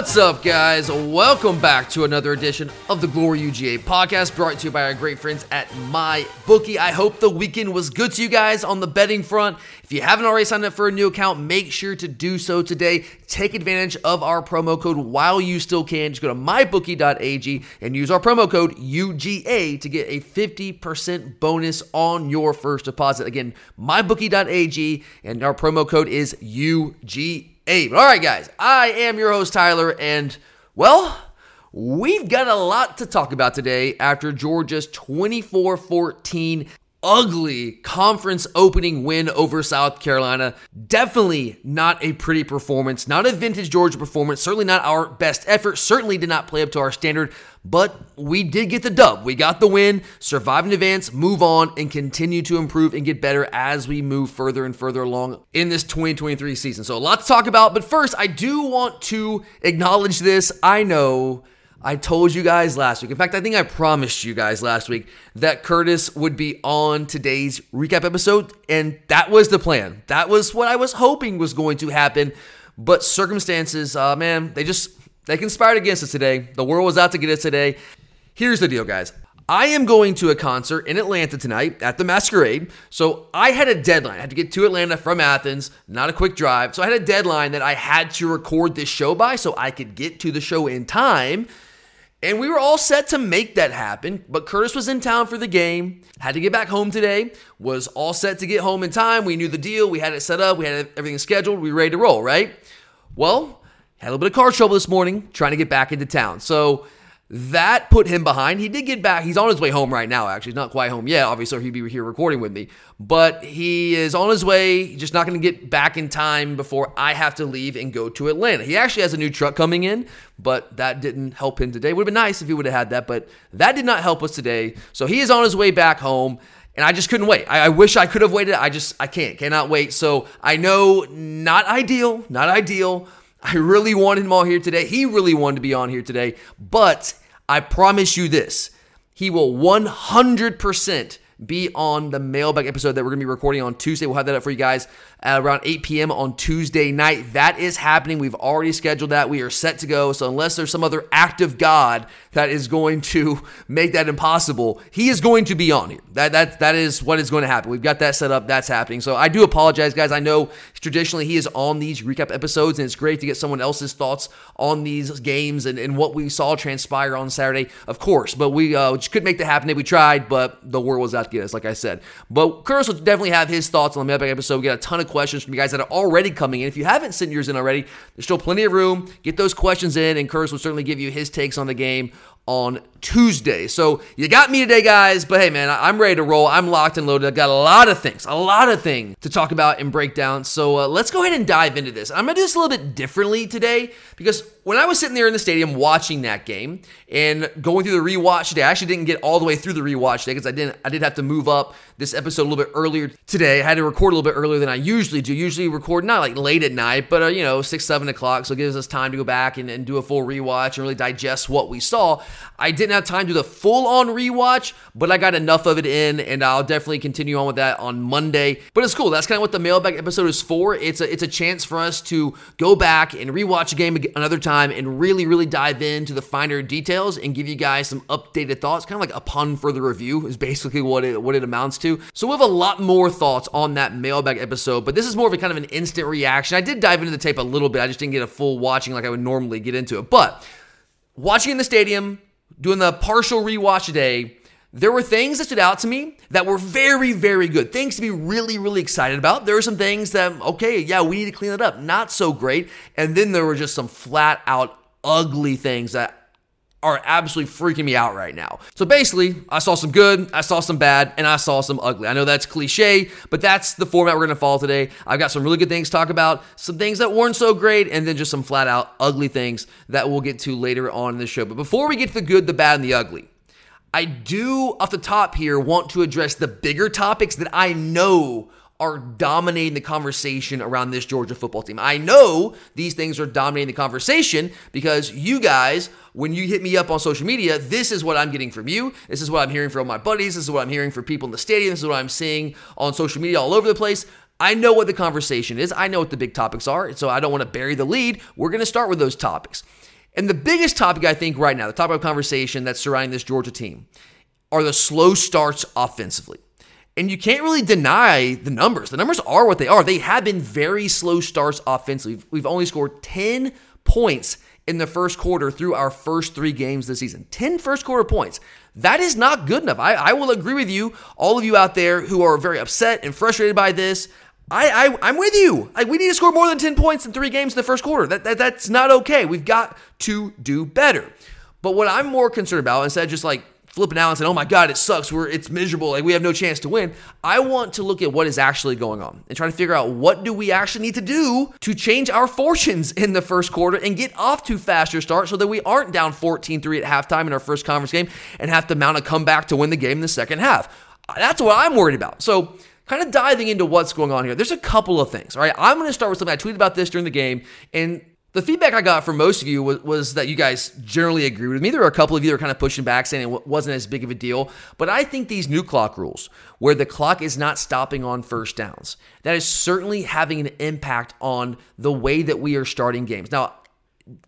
What's up, guys? Welcome back to another edition of the Glory UGA podcast brought to you by our great friends at MyBookie. I hope the weekend was good to you guys on the betting front. If you haven't already signed up for a new account, make sure to do so today. Take advantage of our promo code while you still can. Just go to mybookie.ag and use our promo code UGA to get a 50% bonus on your first deposit. Again, mybookie.ag and our promo code is UGA eight. All right, guys, I am your host, Tyler, and well, we've got a lot to talk about today after Georgia's 24 14 ugly conference opening win over South Carolina. Definitely not a pretty performance, not a vintage Georgia performance, certainly not our best effort, certainly did not play up to our standard, but we did get the dub. We got the win, survive in advance, move on, and continue to improve and get better as we move further and further along in this 2023 season. So, a lot to talk about, but first, I do want to acknowledge this. I know I told you guys last week. In fact, I think I promised you guys last week that Curtis would be on today's recap episode, and that was the plan. That was what I was hoping was going to happen. But circumstances, uh, man, they just they conspired against us today. The world was out to get us today. Here's the deal, guys. I am going to a concert in Atlanta tonight at the Masquerade. So I had a deadline. I had to get to Atlanta from Athens, not a quick drive. So I had a deadline that I had to record this show by so I could get to the show in time. And we were all set to make that happen, but Curtis was in town for the game, had to get back home today, was all set to get home in time. We knew the deal, we had it set up, we had everything scheduled, we were ready to roll, right? Well, had a little bit of car trouble this morning trying to get back into town. So that put him behind. He did get back. He's on his way home right now, actually. He's not quite home yet, obviously, he'd be here recording with me. But he is on his way, just not going to get back in time before I have to leave and go to Atlanta. He actually has a new truck coming in, but that didn't help him today. Would have been nice if he would have had that, but that did not help us today. So he is on his way back home. And I just couldn't wait. I, I wish I could have waited. I just, I can't, cannot wait. So I know, not ideal, not ideal. I really wanted him all here today. He really wanted to be on here today. But I promise you this. He will 100% be on the mailbag episode that we're going to be recording on Tuesday. We'll have that up for you guys around 8 p.m. on Tuesday night. That is happening. We've already scheduled that. We are set to go. So, unless there's some other act of God that is going to make that impossible, he is going to be on here. That, that, that is what is going to happen. We've got that set up. That's happening. So, I do apologize, guys. I know traditionally he is on these recap episodes, and it's great to get someone else's thoughts on these games and, and what we saw transpire on Saturday, of course. But we uh, just couldn't make that happen. If we tried, but the world was out get like I said. But Curtis will definitely have his thoughts on the mailbag episode. We got a ton of questions from you guys that are already coming in. If you haven't sent yours in already, there's still plenty of room. Get those questions in, and Curtis will certainly give you his takes on the game on Tuesday. So you got me today, guys. But hey, man, I'm ready to roll. I'm locked and loaded. I've got a lot of things, a lot of things to talk about and break down. So uh, let's go ahead and dive into this. I'm going to do this a little bit differently today because when I was sitting there in the stadium watching that game and going through the rewatch today, I actually didn't get all the way through the rewatch today because I didn't. I did have to move up this episode a little bit earlier today. I had to record a little bit earlier than I usually do. Usually record not like late at night, but uh, you know six, seven o'clock. So it gives us time to go back and, and do a full rewatch and really digest what we saw. I didn't have time to do the full on rewatch, but I got enough of it in, and I'll definitely continue on with that on Monday. But it's cool. That's kind of what the mailbag episode is for. It's a it's a chance for us to go back and rewatch a game another time and really really dive into the finer details and give you guys some updated thoughts. Kind of like upon further review is basically what it what it amounts to. So we have a lot more thoughts on that mailbag episode, but this is more of a kind of an instant reaction. I did dive into the tape a little bit. I just didn't get a full watching like I would normally get into it, but watching in the stadium doing the partial rewatch today, there were things that stood out to me that were very, very good. Things to be really, really excited about. There were some things that, okay, yeah, we need to clean it up. Not so great. And then there were just some flat out ugly things that are absolutely freaking me out right now. So basically, I saw some good, I saw some bad, and I saw some ugly. I know that's cliche, but that's the format we're gonna follow today. I've got some really good things to talk about, some things that weren't so great, and then just some flat out ugly things that we'll get to later on in the show. But before we get to the good, the bad, and the ugly, I do off the top here want to address the bigger topics that I know are dominating the conversation around this Georgia football team. I know these things are dominating the conversation because you guys, when you hit me up on social media, this is what I'm getting from you. This is what I'm hearing from my buddies. This is what I'm hearing from people in the stadium. This is what I'm seeing on social media all over the place. I know what the conversation is. I know what the big topics are. So I don't want to bury the lead. We're going to start with those topics. And the biggest topic, I think, right now, the topic of conversation that's surrounding this Georgia team, are the slow starts offensively. And you can't really deny the numbers. The numbers are what they are. They have been very slow starts offensively. We've only scored 10 points in the first quarter through our first three games this season. 10 first quarter points. That is not good enough. I, I will agree with you, all of you out there who are very upset and frustrated by this. I, I I'm with you. Like we need to score more than 10 points in three games in the first quarter. That, that that's not okay. We've got to do better. But what I'm more concerned about, instead of just like flipping out and saying, "Oh my God, it sucks. We're it's miserable. Like we have no chance to win." I want to look at what is actually going on and try to figure out what do we actually need to do to change our fortunes in the first quarter and get off to faster start so that we aren't down 14-3 at halftime in our first conference game and have to mount a comeback to win the game in the second half. That's what I'm worried about. So kind of diving into what's going on here, there's a couple of things. All right, I'm going to start with something I tweeted about this during the game, and the feedback I got from most of you was, was, that you guys generally agree with me. There were a couple of you that were kind of pushing back, saying it wasn't as big of a deal. But I think these new clock rules, where the clock is not stopping on first downs, that is certainly having an impact on the way that we are starting games. Now,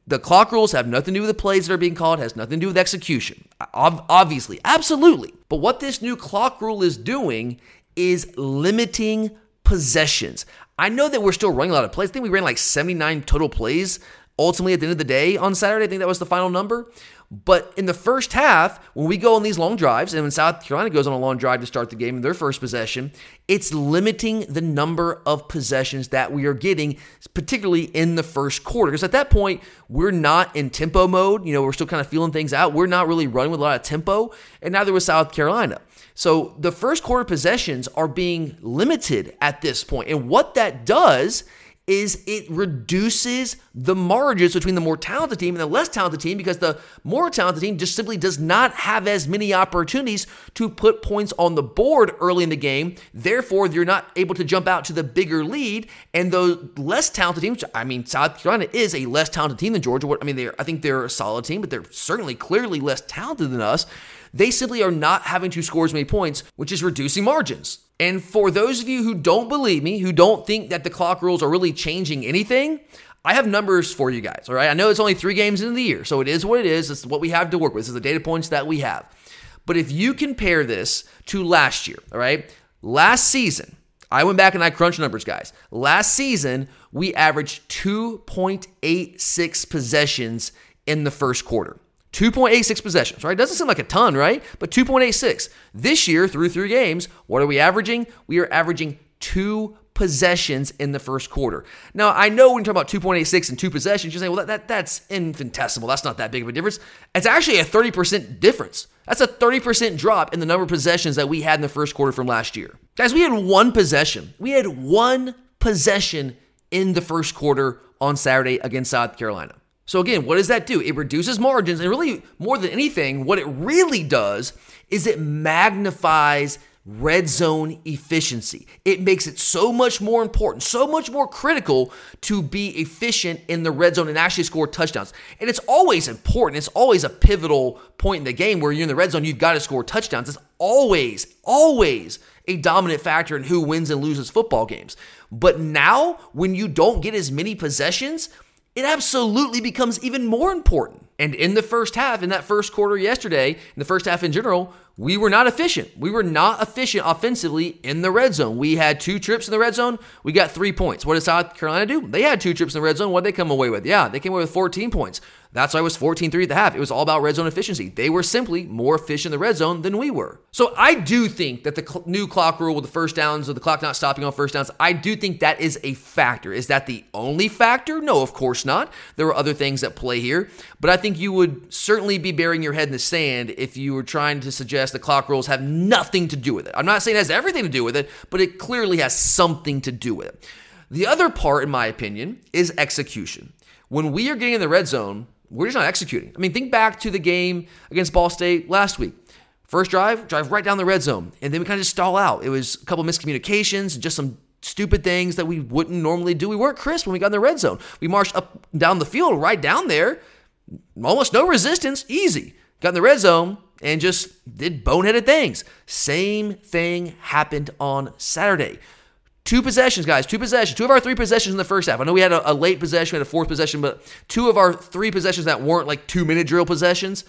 the clock rules have nothing to do with the plays that are being called, has nothing to do with execution. Obviously, absolutely. But what this new clock rule is doing is limiting possessions. I know that we're still running a lot of plays. I think we ran like 79 total plays ultimately at the end of the day on Saturday. I think that was the final number. But in the first half, when we go on these long drives, and when South Carolina goes on a long drive to start the game in their first possession, it's limiting the number of possessions that we are getting, particularly in the first quarter. Because at that point, we're not in tempo mode. You know, we're still kind of feeling things out. We're not really running with a lot of tempo, and neither was South Carolina. So the first quarter possessions are being limited at this point. And what that does is it reduces the margins between the more talented team and the less talented team because the more talented team just simply does not have as many opportunities to put points on the board early in the game. Therefore, you're not able to jump out to the bigger lead. And the less talented team, which I mean, South Carolina is a less talented team than Georgia. I mean, they I think they're a solid team, but they're certainly clearly less talented than us. They simply are not having to score as many points, which is reducing margins. And for those of you who don't believe me, who don't think that the clock rules are really changing anything, I have numbers for you guys, all right? I know it's only three games into the year, so it is what it is. It's what we have to work with. This is the data points that we have. But if you compare this to last year, all right? Last season, I went back and I crunched numbers, guys. Last season, we averaged 2.86 possessions in the first quarter. 2.86 possessions, right? Doesn't seem like a ton, right? But 2.86. This year, through three games, what are we averaging? We are averaging two possessions in the first quarter. Now, I know when you talk about 2.86 and two possessions, you're saying, well, that, that, that's infinitesimal. That's not that big of a difference. It's actually a 30% difference. That's a 30% drop in the number of possessions that we had in the first quarter from last year. Guys, we had one possession. We had one possession in the first quarter on Saturday against South Carolina. So, again, what does that do? It reduces margins. And really, more than anything, what it really does is it magnifies red zone efficiency. It makes it so much more important, so much more critical to be efficient in the red zone and actually score touchdowns. And it's always important. It's always a pivotal point in the game where you're in the red zone, you've got to score touchdowns. It's always, always a dominant factor in who wins and loses football games. But now, when you don't get as many possessions, it absolutely becomes even more important. And in the first half, in that first quarter yesterday, in the first half in general, we were not efficient. We were not efficient offensively in the red zone. We had two trips in the red zone. We got three points. What did South Carolina do? They had two trips in the red zone. What did they come away with? Yeah, they came away with 14 points. That's why it was 14 3 at the half. It was all about red zone efficiency. They were simply more efficient in the red zone than we were. So I do think that the cl- new clock rule with the first downs or the clock not stopping on first downs, I do think that is a factor. Is that the only factor? No, of course not. There are other things that play here. But I think you would certainly be burying your head in the sand if you were trying to suggest the clock rules have nothing to do with it. I'm not saying it has everything to do with it, but it clearly has something to do with it. The other part, in my opinion, is execution. When we are getting in the red zone, we're just not executing. I mean, think back to the game against Ball State last week. First drive, drive right down the red zone, and then we kind of just stall out. It was a couple miscommunications, just some stupid things that we wouldn't normally do. We weren't crisp when we got in the red zone. We marched up down the field, right down there, almost no resistance, easy. Got in the red zone and just did boneheaded things. Same thing happened on Saturday. Two possessions, guys. Two possessions. Two of our three possessions in the first half. I know we had a, a late possession, we had a fourth possession, but two of our three possessions that weren't like two minute drill possessions,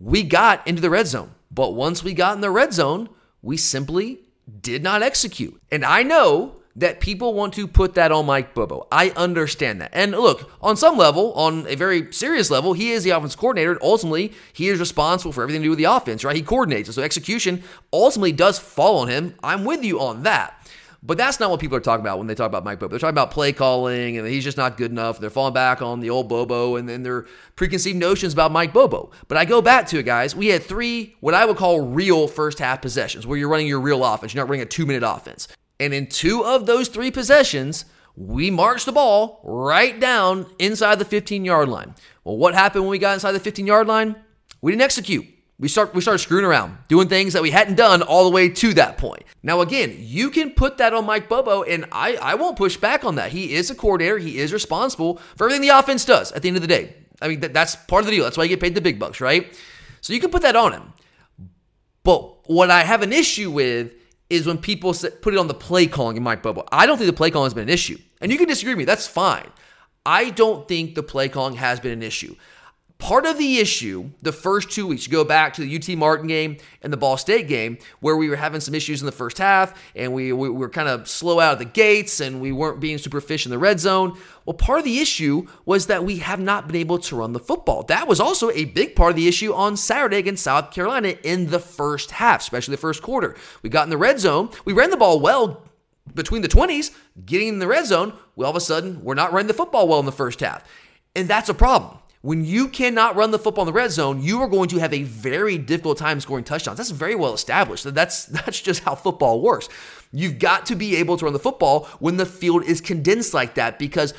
we got into the red zone. But once we got in the red zone, we simply did not execute. And I know that people want to put that on Mike Bobo. I understand that. And look, on some level, on a very serious level, he is the offense coordinator. Ultimately, he is responsible for everything to do with the offense, right? He coordinates. So execution ultimately does fall on him. I'm with you on that. But that's not what people are talking about when they talk about Mike Bobo. They're talking about play calling and he's just not good enough. They're falling back on the old Bobo and then their preconceived notions about Mike Bobo. But I go back to it, guys. We had three, what I would call real first half possessions where you're running your real offense. You're not running a two minute offense. And in two of those three possessions, we marched the ball right down inside the 15 yard line. Well, what happened when we got inside the 15 yard line? We didn't execute. We start we started screwing around, doing things that we hadn't done all the way to that point. Now again, you can put that on Mike Bobo, and I, I won't push back on that. He is a coordinator, he is responsible for everything the offense does at the end of the day. I mean, that, that's part of the deal. That's why you get paid the big bucks, right? So you can put that on him. But what I have an issue with is when people put it on the play calling in Mike Bobo. I don't think the play calling has been an issue. And you can disagree with me, that's fine. I don't think the play calling has been an issue. Part of the issue, the first two weeks, you go back to the UT Martin game and the Ball State game, where we were having some issues in the first half and we, we were kind of slow out of the gates and we weren't being super efficient in the red zone. Well, part of the issue was that we have not been able to run the football. That was also a big part of the issue on Saturday against South Carolina in the first half, especially the first quarter. We got in the red zone, we ran the ball well between the 20s, getting in the red zone. Well, all of a sudden, we're not running the football well in the first half. And that's a problem. When you cannot run the football in the red zone, you are going to have a very difficult time scoring touchdowns. That's very well established. That's that's just how football works. You've got to be able to run the football when the field is condensed like that because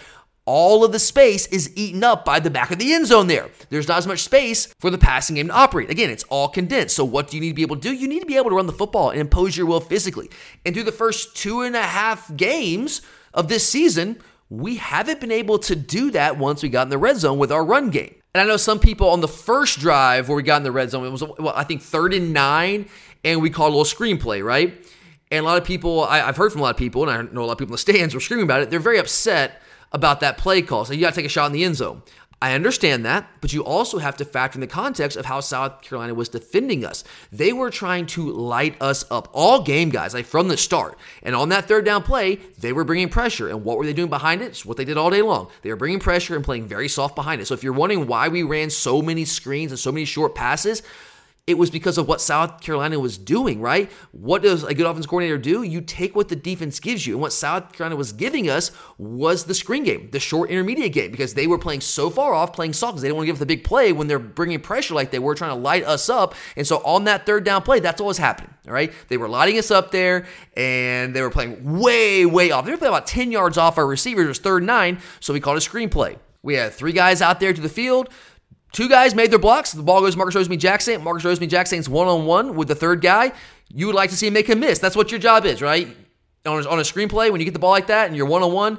all of the space is eaten up by the back of the end zone there. There's not as much space for the passing game to operate. Again, it's all condensed. So, what do you need to be able to do? You need to be able to run the football and impose your will physically. And through the first two and a half games of this season, we haven't been able to do that once we got in the red zone with our run game. And I know some people on the first drive where we got in the red zone, it was, well, I think third and nine, and we called a little screenplay, right? And a lot of people, I, have heard from a lot of people, and I know a lot of people in the stands were screaming about it. They're very upset about that play call. So you got to take a shot in the end zone. I understand that, but you also have to factor in the context of how South Carolina was defending us. They were trying to light us up all game, guys, like from the start. And on that third down play, they were bringing pressure. And what were they doing behind it? It's what they did all day long. They were bringing pressure and playing very soft behind it. So if you're wondering why we ran so many screens and so many short passes, it was because of what South Carolina was doing, right? What does a good offense coordinator do? You take what the defense gives you. And what South Carolina was giving us was the screen game, the short intermediate game, because they were playing so far off, playing soft, because they didn't want to give the big play when they're bringing pressure like they were trying to light us up. And so on that third down play, that's what was happening, all right? They were lighting us up there, and they were playing way, way off. They were playing about 10 yards off our receivers. It was third nine, so we called a screen play. We had three guys out there to the field. Two guys made their blocks. The ball goes Marcus Rosemy-Jacksaint. Marcus Rosemy-Jacksaint's one on one with the third guy. You would like to see him make a miss. That's what your job is, right? On a, on a screenplay, when you get the ball like that and you're one on one,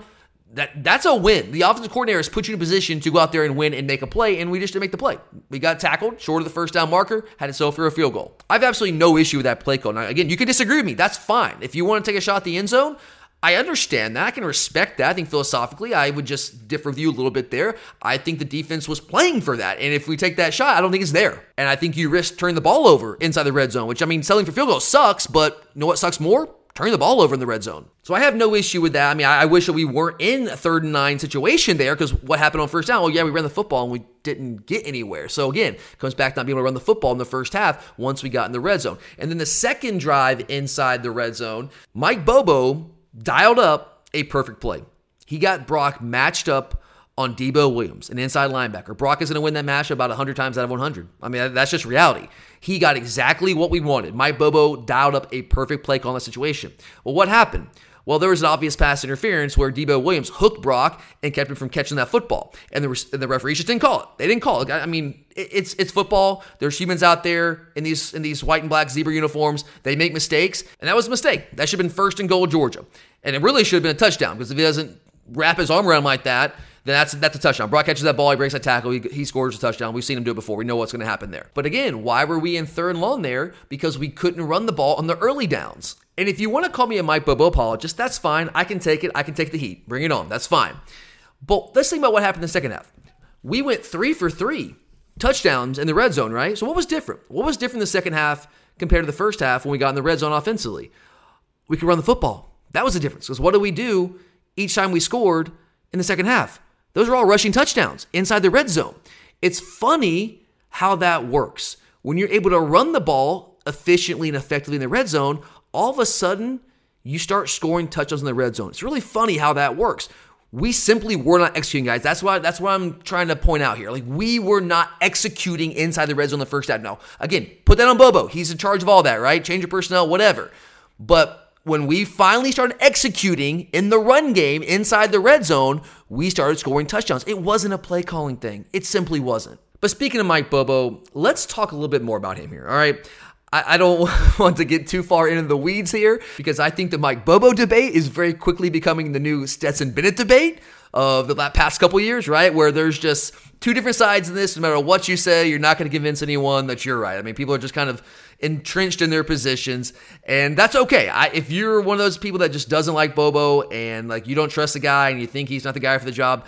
that that's a win. The offensive coordinator has put you in a position to go out there and win and make a play, and we just didn't make the play. We got tackled short of the first down marker, had it for a field goal. I have absolutely no issue with that play call. Now, again, you can disagree with me. That's fine. If you want to take a shot at the end zone, I understand that. I can respect that. I think philosophically, I would just differ with you a little bit there. I think the defense was playing for that. And if we take that shot, I don't think it's there. And I think you risk turning the ball over inside the red zone, which I mean, selling for field goals sucks, but you know what sucks more? Turning the ball over in the red zone. So I have no issue with that. I mean, I, wish that we weren't in a third and nine situation there because what happened on first down? Well, yeah, we ran the football and we didn't get anywhere. So again, comes back to not being able to run the football in the first half once we got in the red zone. And then the second drive inside the red zone, Mike Bobo dialed up a perfect play. He got Brock matched up on Debo Williams, an inside linebacker. Brock is going to win that match about 100 times out of 100. I mean, that's just reality. He got exactly what we wanted. Mike Bobo dialed up a perfect play call in that situation. Well, what happened? Well, there was an obvious pass interference where Debo Williams hooked Brock and kept him from catching that football, and the, and the referees just didn't call it. They didn't call it. I mean, it's it's football. There's humans out there in these in these white and black zebra uniforms. They make mistakes, and that was a mistake. That should have been first and goal, Georgia, and it really should have been a touchdown because if he doesn't wrap his arm around like that, then that's that's a touchdown. Brock catches that ball, he breaks that tackle, he, he scores a touchdown. We've seen him do it before. We know what's going to happen there. But again, why were we in third and long there? Because we couldn't run the ball on the early downs. And if you want to call me a Mike Bobo apologist, that's fine. I can take it. I can take the heat. Bring it on. That's fine. But let's think about what happened in the second half. We went three for three touchdowns in the red zone, right? So what was different? What was different in the second half compared to the first half when we got in the red zone offensively? We could run the football. That was the difference. Because what did we do each time we scored in the second half? Those are all rushing touchdowns inside the red zone. It's funny how that works. When you're able to run the ball efficiently and effectively in the red zone, all of a sudden you start scoring touchdowns in the red zone. It's really funny how that works. We simply were not executing, guys. That's why that's what I'm trying to point out here. Like we were not executing inside the red zone the first half. Now, again, put that on Bobo. He's in charge of all that, right? Change of personnel, whatever. But when we finally started executing in the run game inside the red zone, we started scoring touchdowns. It wasn't a play calling thing. It simply wasn't. But speaking of Mike Bobo, let's talk a little bit more about him here. All right. I, don't want to get too far into the weeds here because I think the Mike Bobo debate is very quickly becoming the new Stetson Bennett debate of the past couple years, right? Where there's just two different sides in this. No matter what you say, you're not going to convince anyone that you're right. I mean, people are just kind of entrenched in their positions, and that's okay. I, if you're one of those people that just doesn't like Bobo and like you don't trust the guy and you think he's not the guy for the job,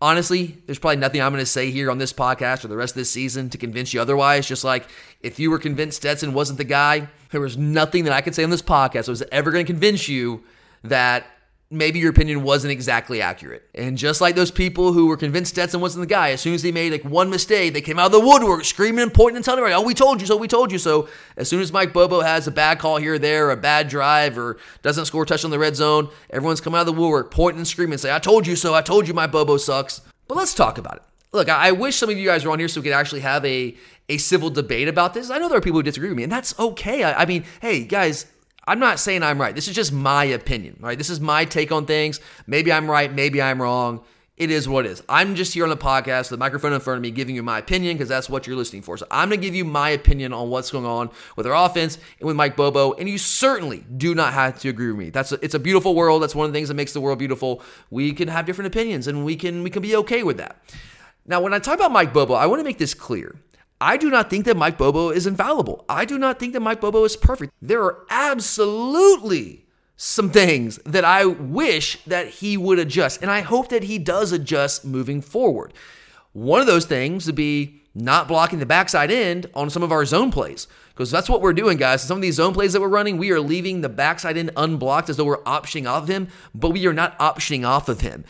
honestly, there's probably nothing I'm going to say here on this podcast or the rest of this season to convince you otherwise. Just like if you were convinced Stetson wasn't the guy, there was nothing that I could say on this podcast that was ever going to convince you that maybe your opinion wasn't exactly accurate. And just like those people who were convinced Stetson wasn't the guy, as soon as they made like one mistake, they came out of the woodwork screaming and pointing and telling everybody, oh, we told you so, we told you so. As soon as Mike Bobo has a bad call here or there, a bad drive, or doesn't score a touch on the red zone, everyone's coming out of the woodwork pointing and screaming and say, I told you so, I told you Mike Bobo sucks. But let's talk about it. Look, I wish some of you guys were on here so we could actually have a, a civil debate about this. I know there are people who disagree with me, and that's okay. I, I mean, hey, guys, I'm not saying I'm right. This is just my opinion, right? This is my take on things. Maybe I'm right, maybe I'm wrong. It is what it is. I'm just here on the podcast with the microphone in front of me giving you my opinion because that's what you're listening for. So I'm going to give you my opinion on what's going on with our offense and with Mike Bobo. And you certainly do not have to agree with me. That's a, it's a beautiful world. That's one of the things that makes the world beautiful. We can have different opinions and we can we can be okay with that. Now, when I talk about Mike Bobo, I want to make this clear. I do not think that Mike Bobo is infallible. I do not think that Mike Bobo is perfect. There are absolutely some things that I wish that he would adjust, and I hope that he does adjust moving forward. One of those things would be not blocking the backside end on some of our zone plays. Because that's what we're doing, guys. Some of these zone plays that we're running, we are leaving the backside end unblocked as though we're optioning off of him, but we are not optioning off of him.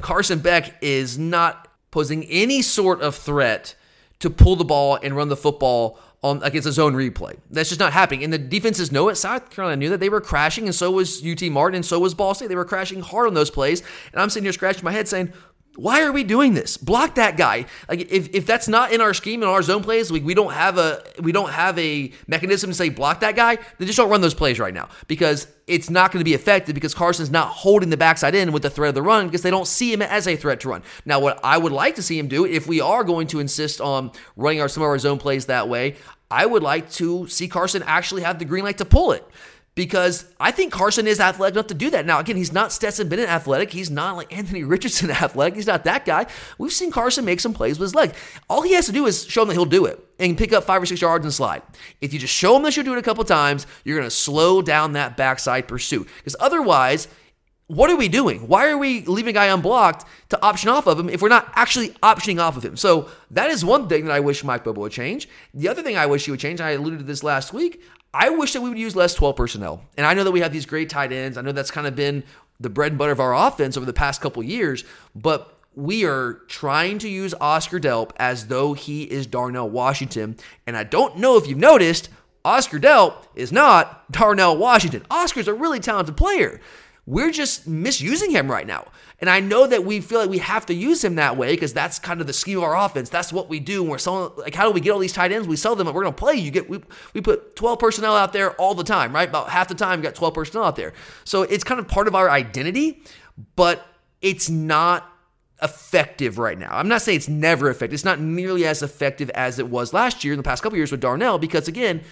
Carson Beck is not posing any sort of threat to pull the ball and run the football on against a zone replay. That's just not happening. And the defenses know it. South Carolina knew that they were crashing, and so was UT Martin, and so was Ball State. They were crashing hard on those plays. And I'm sitting here scratching my head saying, why are we doing this? Block that guy. Like if, if that's not in our scheme in our zone plays, we, we don't have a we don't have a mechanism to say block that guy, then just don't run those plays right now because it's not going to be effective because Carson's not holding the backside in with the threat of the run because they don't see him as a threat to run. Now, what I would like to see him do, if we are going to insist on running our some of our zone plays that way, I would like to see Carson actually have the green light to pull it because I think Carson is athletic enough to do that. Now, again, he's not Stetson Bennett athletic. He's not like Anthony Richardson athletic. He's not that guy. We've seen Carson make some plays with his leg. All he has to do is show him that he'll do it and pick up five or six yards and slide. If you just show him that you'll do it a couple times, you're going to slow down that backside pursuit. Because otherwise, what are we doing? Why are we leaving a guy unblocked to option off of him if we're not actually optioning off of him? So that is one thing that I wish Mike Bobo would change. The other thing I wish he would change, I alluded to this last week, I wish that we would use less 12 personnel. And I know that we have these great tight ends. I know that's kind of been the bread and butter of our offense over the past couple years, but we are trying to use Oscar Delp as though he is Darnell Washington. And I don't know if you've noticed, Oscar Delp is not Darnell Washington. Oscar's a really talented player. we're just misusing him right now. And I know that we feel like we have to use him that way because that's kind of the scheme of our offense. That's what we do. We're selling like how do we get all these tight ends? We sell them, and we're gonna play. You get we, we put 12 personnel out there all the time, right? About half the time, we got 12 personnel out there. So it's kind of part of our identity, but it's not effective right now. I'm not saying it's never effective. It's not nearly as effective as it was last year in the past couple years with Darnell because again,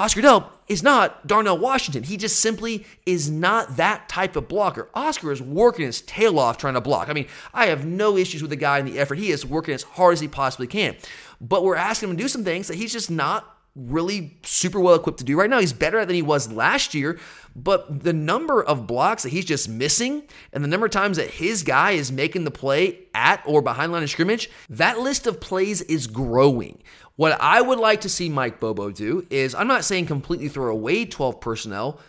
Oscar Delp is not Darnell Washington. He just simply is not that type of blocker. Oscar is working his tail off trying to block. I mean, I have no issues with the guy and the effort. He is working as hard as he possibly can. But we're asking him to do some things that he's just not really super well equipped to do right now. He's better than he was last year, but the number of blocks that he's just missing and the number of times that his guy is making the play at or behind line of scrimmage, that list of plays is growing. What I would like to see Mike Bobo do is I'm not saying completely throw away 12 personnel.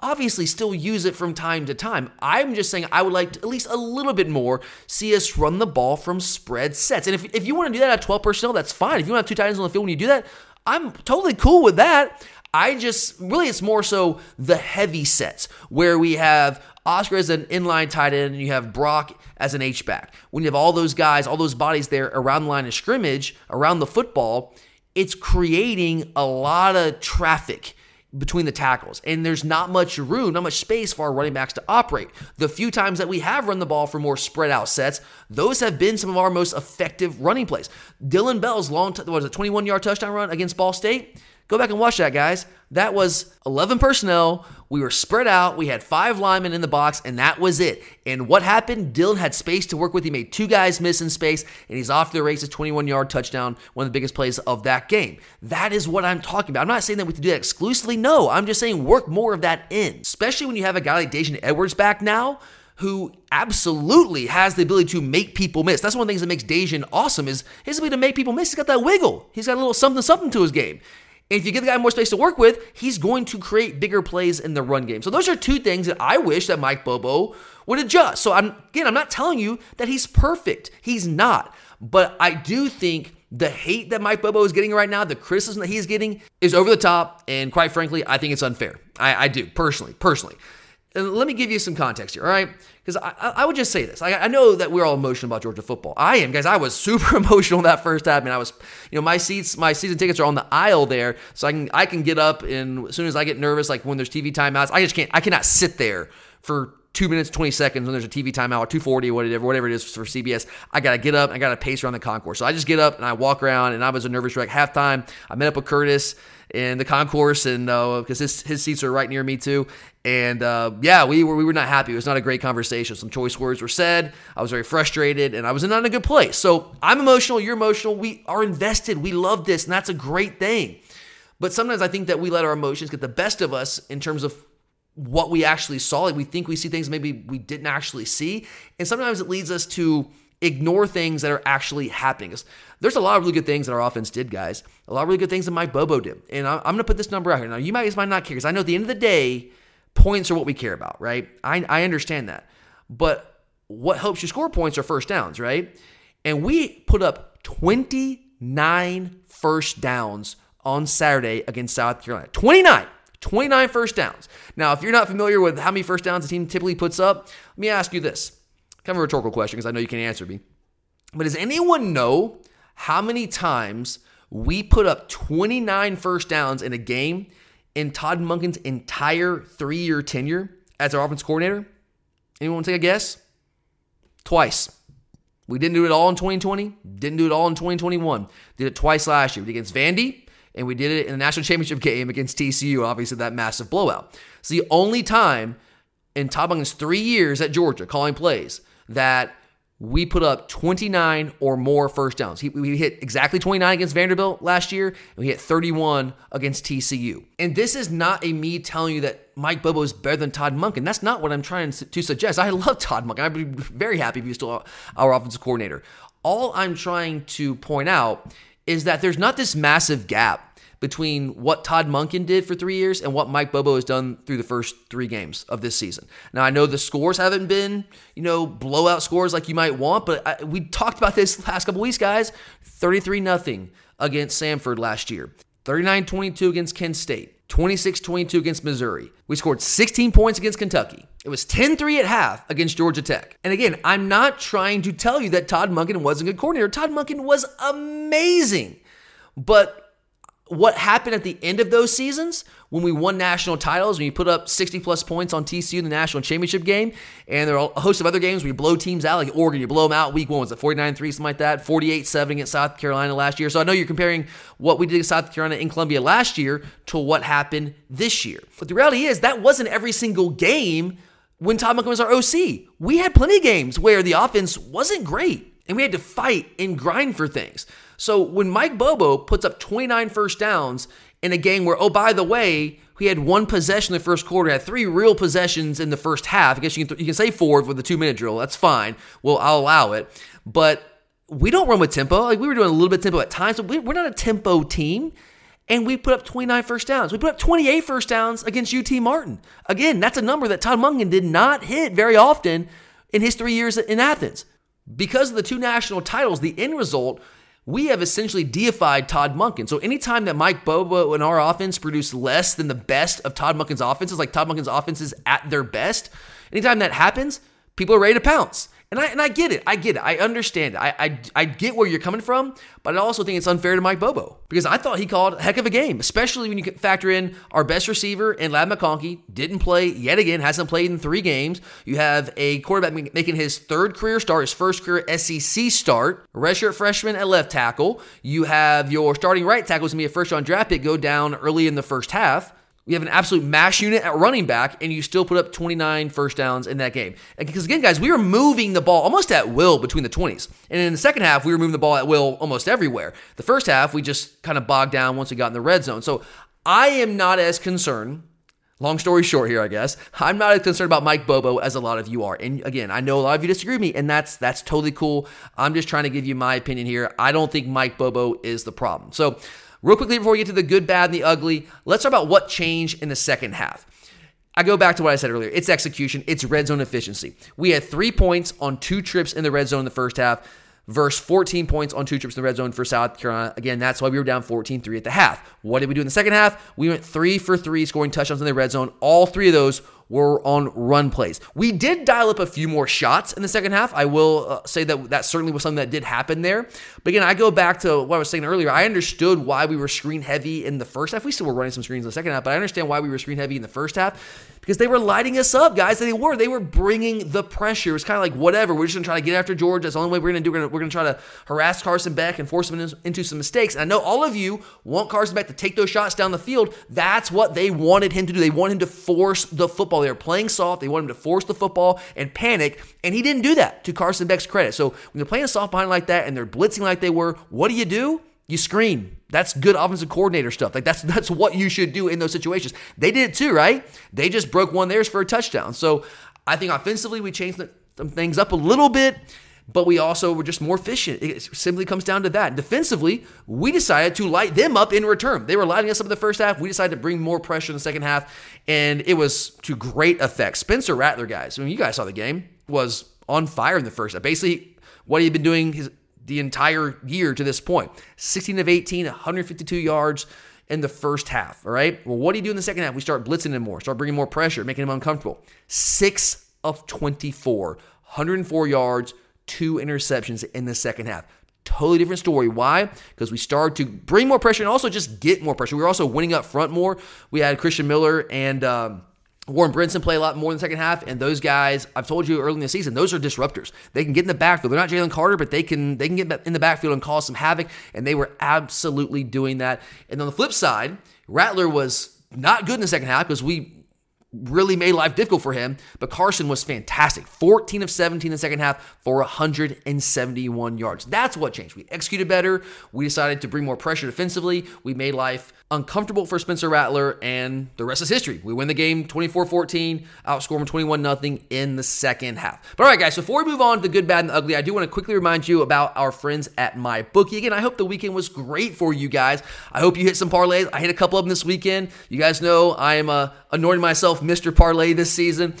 Obviously, still use it from time to time. I'm just saying I would like to, at least a little bit more see us run the ball from spread sets. And if, if you want to do that at 12 personnel, that's fine. If you want to have two tight ends on the field when you do that, I'm totally cool with that. I just really it's more so the heavy sets where we have Oscar as an inline tight end and you have Brock as an H back. When you have all those guys, all those bodies there around the line of scrimmage, around the football, it's creating a lot of traffic between the tackles. And there's not much room, not much space for our running backs to operate. The few times that we have run the ball for more spread out sets, those have been some of our most effective running plays. Dillon Bell's long, t- what was it, 21 yard touchdown run against Ball State? Go back and watch that, guys. That was 11 personnel. We were spread out. We had five linemen in the box, and that was it. And what happened? Dillon had space to work with. He made two guys miss in space, and he's off to the races 21 yard touchdown, one of the biggest plays of that game. That is what I'm talking about. I'm not saying that we have to do that exclusively. No, I'm just saying work more of that in, especially when you have a guy like Daijun Edwards back now who absolutely has the ability to make people miss. That's one of the things that makes Daijun awesome is his ability to make people miss. He's got that wiggle. He's got a little something something to his game. And if you give the guy more space to work with, he's going to create bigger plays in the run game. So those are two things that I wish that Mike Bobo would adjust. So I'm again, I'm not telling you that he's perfect. He's not. But I do think the hate that Mike Bobo is getting right now, the criticism that he's getting, is over the top. And quite frankly, I think it's unfair. I, I do, personally, personally. Let me give you some context here, all right? Because I, I, would just say this. I, I, know that we're all emotional about Georgia football. I am, guys. I was super emotional that first half, and I was, you know, my seats, my season tickets are on the aisle there, so I can I can get up, and as soon as I get nervous, like when there's TV timeouts, I just can't. I cannot sit there for two minutes, 20 seconds when there's a TV timeout or 240 or whatever, whatever it is for CBS. I got to get up. I got to pace around the concourse. So I just get up and I walk around and I was a nervous wreck. Halftime, I met up with Curtis in the concourse and because uh, his, his seats are right near me too. And uh, yeah, we were, we were not happy. It was not a great conversation. Some choice words were said. I was very frustrated and I was not in a good place. So I'm emotional. You're emotional. We are invested. We love this. And that's a great thing. But sometimes I think that we let our emotions get the best of us in terms of what we actually saw. Like we think we see things maybe we didn't actually see. And sometimes it leads us to ignore things that are actually happening. There's a lot of really good things that our offense did, guys. A lot of really good things that Mike Bobo did. And I'm going to put this number out here. Now, you might, might not care because I know at the end of the day, points are what we care about, right? I, I understand that. But what helps you score points are first downs, right? And we put up 29 first downs on Saturday against South Carolina. 29. 29 first downs. Now, if you're not familiar with how many first downs a team typically puts up, let me ask you this. Kind of a rhetorical question because I know you can answer me. But does anyone know how many times we put up 29 first downs in a game in Todd Monken's entire three year tenure as our offense coordinator? Anyone want to take a guess? Twice. We didn't do it all in 2020, didn't do it all in 2021. Did it twice last year. We did against Vandy, and we did it in the national championship game against TCU, obviously that massive blowout. It's the only time in Todd three years at Georgia calling plays that we put up 29 or more first downs. we hit exactly 29 against Vanderbilt last year, and we hit 31 against TCU. And this is not a me telling you that Mike Bobo is better than Todd Monken. That's not what I'm trying to suggest. I love Todd Monken. I'd be very happy if he was still our offensive coordinator. All I'm trying to point out is that there's not this massive gap between what Todd Monken did for three years and what Mike Bobo has done through the first three games of this season. Now, I know the scores haven't been, you know, blowout scores like you might want, but I, we talked about this last couple weeks, guys. 33 nothing against Samford last year, 39 22 against Kent State. 26 22 against Missouri. We scored 16 points against Kentucky. It was 10 3 at half against Georgia Tech. And again, I'm not trying to tell you that Todd Monken wasn't a good coordinator. Todd Monken was amazing. But what happened at the end of those seasons when we won national titles, when you put up 60 plus points on TCU in the national championship game, and there are a host of other games where you blow teams out, like Oregon, you blow them out week one, was it 49 3, something like that, 48 7 against South Carolina last year. So I know you're comparing what we did against South Carolina in Columbia last year to what happened this year. But the reality is, that wasn't every single game when Todd Monken was our OC. We had plenty of games where the offense wasn't great, and we had to fight and grind for things. So when Mike Bobo puts up 29 first downs in a game where, oh, by the way, he had one possession in the first quarter, had three real possessions in the first half. I guess you can, you can say four with the two minute drill. That's fine. Well, I'll allow it. But we don't run with tempo. Like we were doing a little bit of tempo at times, but we, we're not a tempo team. And we put up 29 first downs. We put up 28 first downs against UT Martin. Again, that's a number that Todd Monken did not hit very often in his three years in Athens. Because of the two national titles, the end result we have essentially deified Todd Monken. So anytime that Mike Bobo and our offense produce less than the best of Todd Monken's offenses, like Todd Monken's offenses at their best, anytime that happens, people are ready to pounce. And I, and I get it. I get it. I understand. I, I, I get where you're coming from, but I also think it's unfair to Mike Bobo because I thought he called a heck of a game, especially when you factor in our best receiver and Ladd McConkey didn't play yet again, hasn't played in three games. You have a quarterback making his third career start, his first career SEC start, redshirt freshman at left tackle. You have your starting right tackle is going to be a first round draft pick go down early in the first half. We have an absolute mash unit at running back, and you still put up 29 first downs in that game. Because again, guys, we were moving the ball almost at will between the 20s. And in the second half, we were moving the ball at will almost everywhere. The first half, we just kind of bogged down once we got in the red zone. So I am not as concerned. Long story short here, I guess. I'm not as concerned about Mike Bobo as a lot of you are. And again, I know a lot of you disagree with me, and that's that's totally cool. I'm just trying to give you my opinion here. I don't think Mike Bobo is the problem. So Real quickly before we get to the good, bad, and the ugly, let's talk about what changed in the second half. I go back to what I said earlier. It's execution, it's red zone efficiency. We had three points on two trips in the red zone in the first half, versus 14 points on two trips in the red zone for South Carolina. Again, that's why we were down 14 3 at the half. What did we do in the second half? We went three for three, scoring touchdowns in the red zone. All three of those were on run plays. We did dial up a few more shots in the second half. I will uh, say that that certainly was something that did happen there. But again, I go back to what I was saying earlier. I understood why we were screen heavy in the first half. We still were running some screens in the second half, but I understand why we were screen heavy in the first half because they were lighting us up, guys. They were. They were bringing the pressure. It's kind of like whatever. We're just gonna try to get after George. That's the only way we're gonna do. We're gonna, we're gonna try to harass Carson Beck and force him into some mistakes. And I know all of you want Carson Beck to take those shots down the field. That's what they wanted him to do. They wanted him to force the football. They were playing soft. They wanted him to force the football and panic. And he didn't do that. To Carson Beck's credit. So when they're playing a soft behind like that and they're blitzing like they were, what do you do? You screen. That's good offensive coordinator stuff. Like that's that's what you should do in those situations. They did it too, right? They just broke one theirs for a touchdown. So I think offensively we changed some things up a little bit, but we also were just more efficient. It simply comes down to that. Defensively, we decided to light them up in return. They were lighting us up in the first half. We decided to bring more pressure in the second half, and it was to great effect. Spencer Rattler, guys, I mean, you guys saw the game, was on fire in the first half. Basically, what he had been doing his the entire year to this 16 of 18, 152 yards in the first half. All right. Well, what do you do in the second half? We start blitzing him more, start bringing more pressure, making him uncomfortable. Six of 24, 104 yards, two interceptions in the second half. Totally different story. Why? Because we started to bring more pressure and also just get more pressure. We were also winning up front more. We had Christian Miller and um, Warren Brinson play a lot more in the second half, and those guys, I've told you early in the season, those are disruptors. They can get in the backfield. They're not Jalen Carter, but they can they can get in the backfield and cause some havoc, and they were absolutely doing that. And on the flip side, Rattler was not good in the second half because we really made life difficult for him, but Carson was fantastic. 14 of 17 in the second half for 171 yards. That's what changed. We executed better. We decided to bring more pressure defensively. We made life uncomfortable for Spencer Rattler, and the rest is history. We win the game 24 14, outscore them 21 0 in the second half. But all right, guys, before we move on to the good, bad, and the ugly, I do want to quickly remind you about our friends at My Bookie. Again, I hope the weekend was great for you guys. I hope you hit some parlays. I hit a couple of them this weekend. You guys know I am uh, anointing myself Mr. Parlay this season.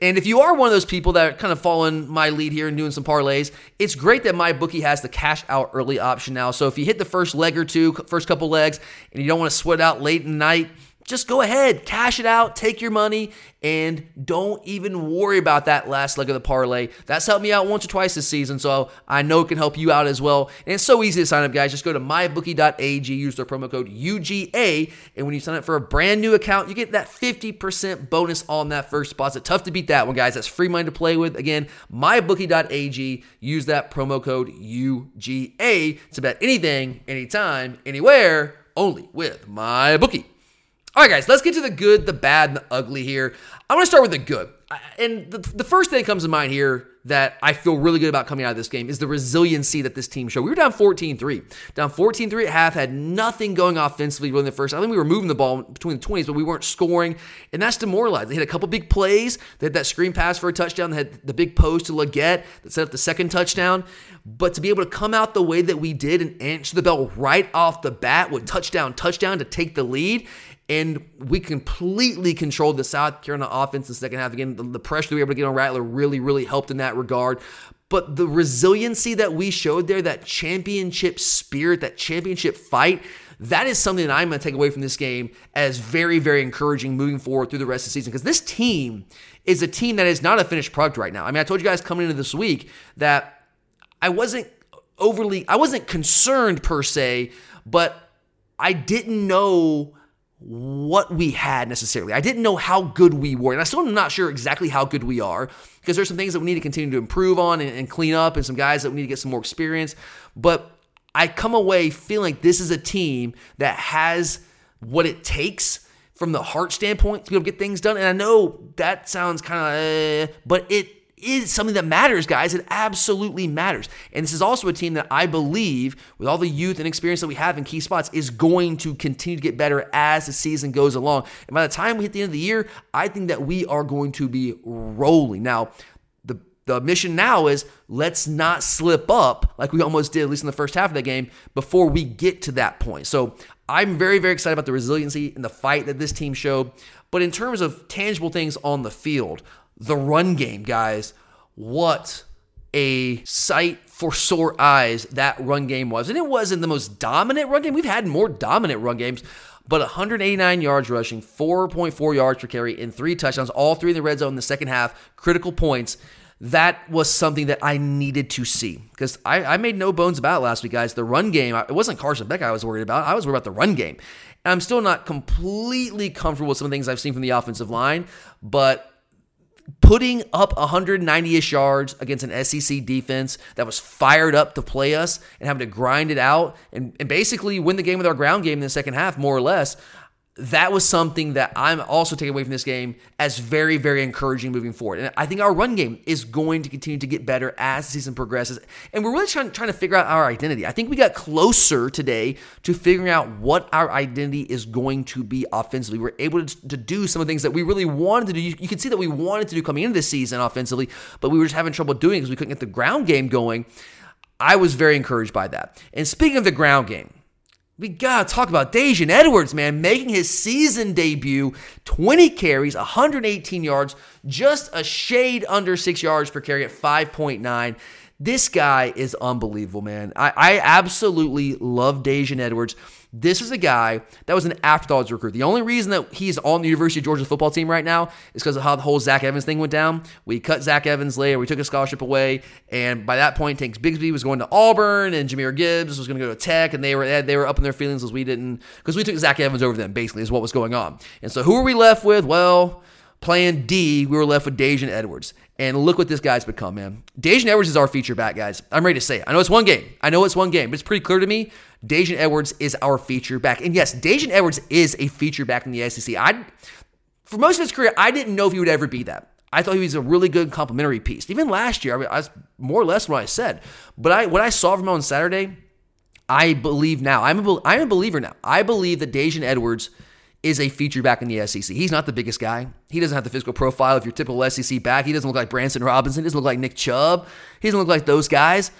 And if you are one of those people that are kind of following my lead here and doing some parlays, it's great that my bookie has the cash out early option now. So if you hit the first leg or two, first couple legs, and you don't want to sweat out late in the night, just go ahead, cash it out, take your money, and don't even worry about that last leg of the parlay. That's helped me out once or twice this season, so I know it can help you out as well. And it's so easy to sign up, guys. Just go to mybookie.ag, use their promo code UGA, and when you sign up for a brand new account, you get that 50% bonus on that first deposit. Tough to beat that one, guys. That's free money to play with. Again, mybookie.ag, use that promo code UGA to bet anything, anytime, anywhere, only with my bookie. All right, guys, let's get to the good, the bad, and the ugly here. I'm going to start with the good. And the, the first thing that comes to mind here that I feel really good about coming out of this game is the resiliency that this team showed. We were down 14 3. Down 14 3 at half, had nothing going offensively really in the first. I think we were moving the ball between the 20s, but we weren't scoring, and that's demoralized. They hit a couple big plays. They had that screen pass for a touchdown. They had the big post to Legette that set up the second touchdown. But to be able to come out the way that we did and answer the bell right off the bat with touchdown, touchdown to take the lead and we completely controlled the South Carolina offense in the second half. Again, the, the pressure we were able to get on Rattler really, really helped in that regard. But the resiliency that we showed there, that championship spirit, that championship fight, that is something that I'm going to take away from this game as very, very encouraging moving forward through the rest of the season. Because this team is a team that is not a finished product right now. I mean, I told you guys coming into this week that I wasn't overly, I wasn't concerned per se, but I didn't know what we had necessarily. I didn't know how good we were, and I still am not sure exactly how good we are because there's some things that we need to continue to improve on and, and, clean up, and some guys that we need to get some more experience. But I come away feeling like this is a team that has what it takes from the heart standpoint to be able to get things done. And I know that sounds kind of, eh, but it is something that matters, guys. It absolutely matters. And this is also a team that I believe, with all the youth and experience that we have in key spots, is going to continue to get better as the season goes along. And by the time we hit the end of the year, I think that we are going to be rolling. Now, the, the mission now is let's not slip up like we almost did, at least in the first half of the game, before we get to that point. So I'm very, very excited about the resiliency and the fight that this team showed. But in terms of tangible things on the field, the run game, guys. What a sight for sore eyes that run game was. And it wasn't the most dominant run game. We've had more dominant run games, but 189 yards rushing, 4.4 yards per carry, and three touchdowns, all three in the red zone in the second half, critical points. That was something that I needed to see because I, I made no bones about last week, guys. The run game, it wasn't Carson Beck I was worried about. I was worried about the run game. I'm still not completely comfortable with some of the things I've seen from the offensive line, but putting up 190 ish yards against an SEC defense that was fired up to play us and having to grind it out and, and basically win the game with our ground game in the second half, more or less that was something that I'm also taking away from this game as very, very encouraging moving forward. And I think our run game is going to continue to get better as the season progresses. And we're really trying, trying to figure out our identity. I think we got closer today to figuring out what our identity is going to be offensively. We're able to, to do some of the things that we really wanted to do. You, you can see that we wanted to do coming into this season offensively, but we were just having trouble doing because we couldn't get the ground game going. I was very encouraged by that. And speaking of the ground game, we gotta talk about Daijun Edwards, man, making his season debut, 20 carries, 118 yards, just a shade under six yards per carry at 5.9. This guy is unbelievable, man. I, I absolutely love Daijun Edwards. This is a guy that was an afterthought recruit. The only reason that he's on the University of Georgia football team right now is because of how the whole Zach Evans thing went down. We cut Zach Evans later. We took a scholarship away, and by that point, Tanks Bigsby was going to Auburn, and Jahmyr Gibbs was going to go to Tech, and they were they were up in their feelings as we didn't because we took Zach Evans over them. Basically, is what was going on. And so, who are we left with? Well. Plan D, we were left with Daijun Edwards. And look what this guy's become, man. Daijun Edwards is our feature back, guys. I'm ready to say it. I know it's one game. I know it's one game, but it's pretty clear to me. Daijun Edwards is our feature back. And yes, Daijun Edwards is a feature back in the SEC. I, for most of his career, I didn't know if he would ever be that. I thought he was a really good complementary piece. Even last year, I, mean, I was more or less what I said. But I, what I saw from him on Saturday, I believe now. I'm a, I'm a believer now. I believe that Daijun Edwards – is a feature back in the SEC. He's not the biggest guy. He doesn't have the physical profile of your typical SEC back. He doesn't look like Branson Robinson. He doesn't look like Nick Chubb. He doesn't look like those guys.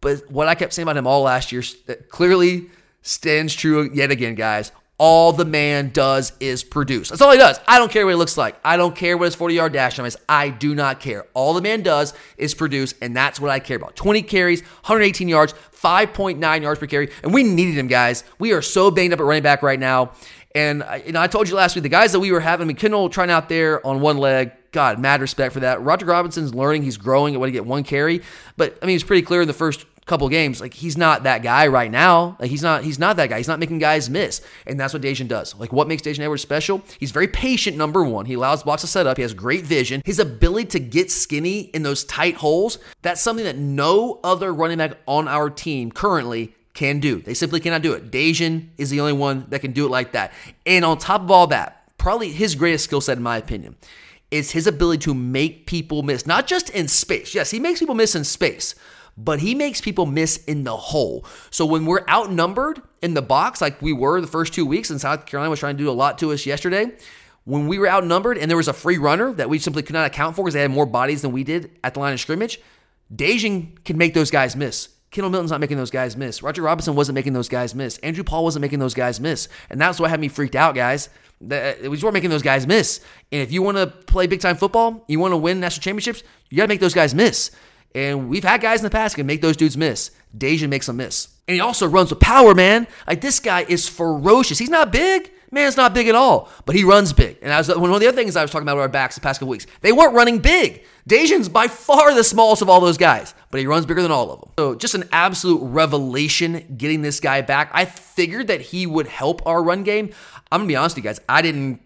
But what I kept saying about him all last year clearly stands true yet again, guys. All the man does is produce. That's all he does. I don't care what he looks like. I don't care what his 40 yard dash time is. I do not care. All the man does is produce, and that's what I care about. 20 carries, 118 yards, 5.9 yards per carry. And we needed him, guys. We are so banged up at running back right now. And I, you know, I told you last week the guys that we were having, McKinnell trying out there on one leg. God, mad respect for that. Roderick Robinson's learning; he's growing at what he get one carry. But I mean, it's pretty clear in the first couple games, like he's not that guy right now. Like he's not he's not that guy. He's not making guys miss, and that's what Daijun does. Like what makes Daijun Edwards special? He's very patient. Number one, he allows blocks to set up. He has great vision. His ability to get skinny in those tight holes. That's something that no other running back on our team currently can do. They simply cannot do it. Daijun is the only one that can do it like that. And on top of all that, probably his greatest skill set, in my opinion, is his ability to make people miss, not just in space. Yes, he makes people miss in space, but he makes people miss in the hole. So when we're outnumbered in the box, like we were the first two weeks, and South Carolina was trying to do a lot to us yesterday, when we were outnumbered and there was a free runner that we simply could not account for because they had more bodies than we did at the line of scrimmage, Daijun can make those guys miss. Kendall Milton's not making those guys miss. Roderick Robinson wasn't making those guys miss. Andrew Paul wasn't making those guys miss. And that's what had me freaked out, guys. Uh, we just weren't making those guys miss. And if you want to play big time football, you want to win national championships, you got to make those guys miss. And we've had guys in the past can make those dudes miss. Daijun makes them miss. And he also runs with power, man. Like this guy is ferocious. He's not big. Man's not big at all, but he runs big. And as one of the other things I was talking about with our backs the past couple weeks, they weren't running big. Daijun's by far the smallest of all those guys, but he runs bigger than all of them. So just an absolute revelation getting this guy back. I figured that he would help our run game. I'm gonna be honest with you guys. I didn't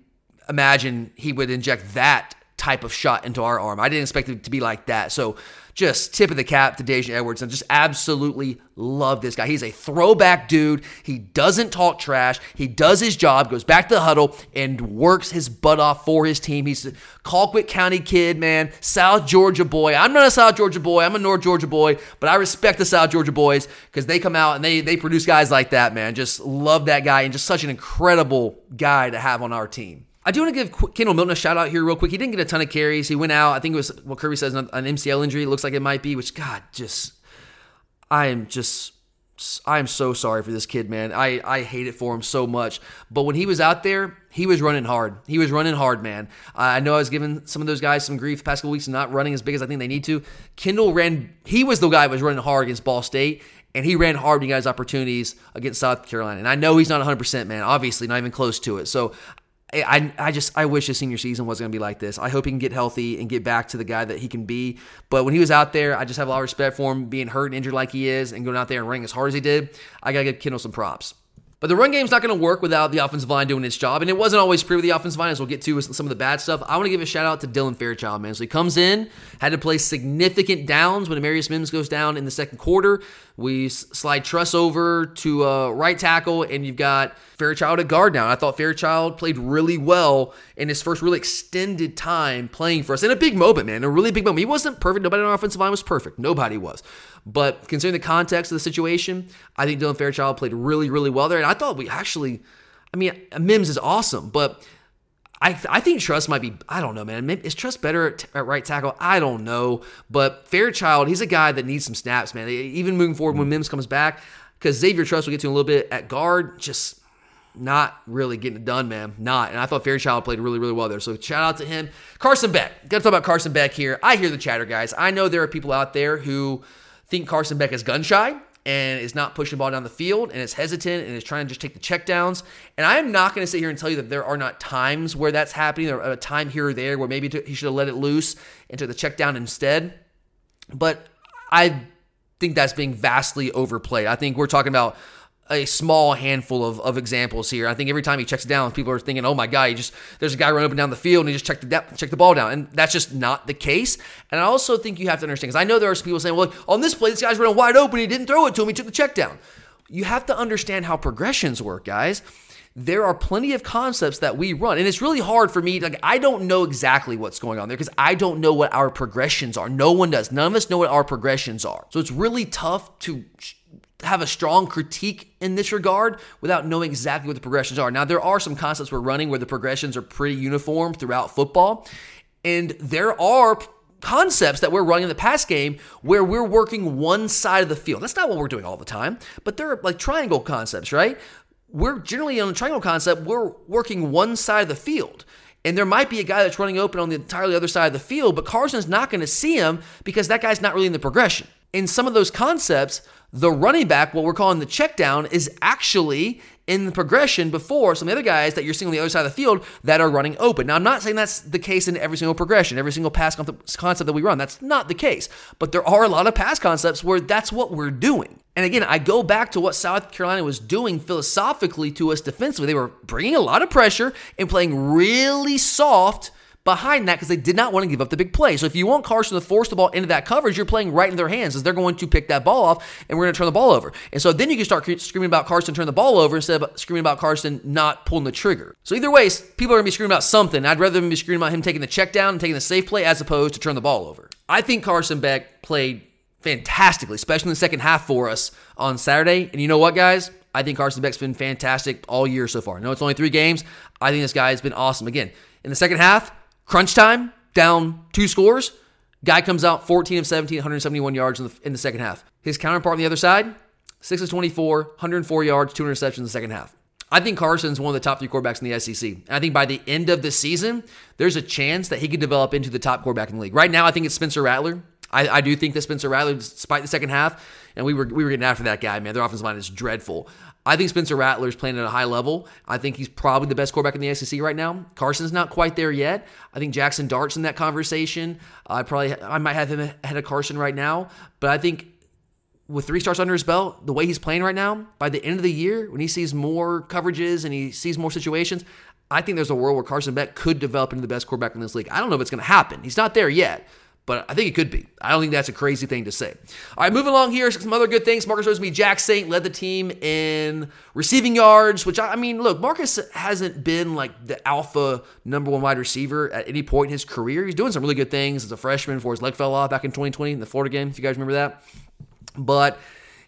imagine he would inject that type of shot into our arm. I didn't expect it to be like that. So just tip of the cap to Daijun Edwards I just absolutely love this guy. He's a throwback dude. He doesn't talk trash. He does his job, goes back to the huddle, and works his butt off for his team. He's a Colquitt County kid, man. South Georgia boy. I'm not a South Georgia boy. I'm a North Georgia boy, but I respect the South Georgia boys because they come out and they they produce guys like that, man. Just love that guy and just such an incredible guy to have on our team. I do want to give Kendall Milton a shout out here real quick. He didn't get a ton of carries. He went out. I think it was what Kirby says an MCL injury. It looks like it might be. Which God, just I am just I am so sorry for this kid, man. I I hate it for him so much. But when he was out there, he was running hard. He was running hard, man. I know I was giving some of those guys some grief past couple weeks not running as big as I think they need to. Kendall ran. He was the guy who was running hard against Ball State. And he ran hard when he got his opportunities against South Carolina. And I know he's not 100%, man. Obviously, not even close to it. So I, I just I wish his senior season was going to be like this. I hope he can get healthy and get back to the guy that he can be. But when he was out there, I just have a lot of respect for him being hurt and injured like he is and going out there and running as hard as he did. I got to give Kendall some props. But the run game's not going to work without the offensive line doing its job. And it wasn't always pretty with the offensive line, as we'll get to with some of the bad stuff. I want to give a shout out to Dylan Fairchild, man. So he comes in, had to play significant downs when Amarius Mims goes down in the second quarter. We slide Truss over to uh, right tackle, and you've got Fairchild at guard now. I thought Fairchild played really well in his first really extended time playing for us in a big moment, man. A really big moment. He wasn't perfect. Nobody on our offensive line was perfect. Nobody was. But considering the context of the situation, I think Dylan Fairchild played really, really well there. And I thought we actually, I mean, Mims is awesome, but I, I think Truss might be, I don't know, man. Is Truss better at, at, right tackle? I don't know. But Fairchild, he's a guy that needs some snaps, man. Even moving forward when Mims comes back, because Xavier Truss will get to a little bit at guard, just not really getting it done, man. Not. And I thought Fairchild played really, really well there. So shout out to him. Carson Beck. Got to talk about Carson Beck here. I hear the chatter, guys. I know there are people out there who think Carson Beck is gun shy and is not pushing the ball down the field and is hesitant and is trying to just take the checkdowns. And I am not going to sit here and tell you that there are not times where that's happening or a time here or there where maybe he should have let it loose and took the check down instead. But I think that's being vastly overplayed. I think we're talking about a small handful of, of examples here. I think every time he checks it down, people are thinking, "Oh my God, he just there's a guy running up and down the field and he just checked the check the ball down," and that's just not the case. And I also think you have to understand because I know there are some people saying, "Well, on this play, this guy's running wide open, he didn't throw it to him, he took the check down." You have to understand how progressions work, guys. There are plenty of concepts that we run, and it's really hard for me. Like I don't know exactly what's going on there because I don't know what our progressions are. No one does. None of us know what our progressions are. So it's really tough to have a strong critique in this regard without knowing exactly what the progressions are. Now, there are some concepts we're running where the progressions are pretty uniform throughout football, and there are concepts that we're running in the pass game where we're working one side of the field. That's not what we're doing all the time, but they're like triangle concepts, right? We're generally on a triangle concept, we're working one side of the field. And there might be a guy that's running open on the entirely other side of the field, but Carson's not going to see him because that guy's not really in the progression. In some of those concepts, the running back, what we're calling the check down, is actually in the progression before some of the other guys that you're seeing on the other side of the field that are running open. Now, I'm not saying that's the case in every single progression, every single pass concept that we run. That's not the case. But there are a lot of pass concepts where that's what we're doing. And again, I go back to what South Carolina was doing philosophically to us defensively. They were bringing a lot of pressure and playing really soft behind that because they did not want to give up the big play. So if you want Carson to force the ball into that coverage, you're playing right in their hands as they're going to pick that ball off and we're going to turn the ball over. And so then you can start screaming about Carson turn the ball over instead of screaming about Carson not pulling the trigger. So either way, people are going to be screaming about something. I'd rather be screaming about him taking the check down and taking the safe play as opposed to turn the ball over. I think Carson Beck played fantastically, especially in the second half for us on Saturday. And you know what, guys? I think Carson Beck's been fantastic all year so far. I know it's only three games. I think this guy has been awesome. Again, in the second half, crunch time, down two scores. Guy comes out 14 of 17, 171 yards in the, in the second half. His counterpart on the other side, 6 of 24, 104 yards, two interceptions in the second half. I think Carson's one of the top three quarterbacks in the SEC. And I think by the end of the season, there's a chance that he could develop into the top quarterback in the league. Right now, I think it's Spencer Rattler. I, I do think that Spencer Rattler, despite the second half, and we were we were getting after that guy, man. Their offensive line is dreadful. I think Spencer Rattler is playing at a high level. I think he's probably the best quarterback in the SEC right now. Carson's not quite there yet. I think Jackson Dart's in that conversation. I probably I might have him ahead of Carson right now, but I think with three starts under his belt, the way he's playing right now, by the end of the year, when he sees more coverages and he sees more situations, I think there's a world where Carson Beck could develop into the best quarterback in this league. I don't know if it's going to happen. He's not there yet, but I think it could be. I don't think that's a crazy thing to say. All right, moving along here, some other good things. Marcus Rosemy-Jacksaint led the team in receiving yards, which I, I mean, look, Marcus hasn't been like the alpha number one wide receiver at any point in his career. He's doing some really good things as a freshman before his leg fell off back in 2020 in the Florida game, if you guys remember that. But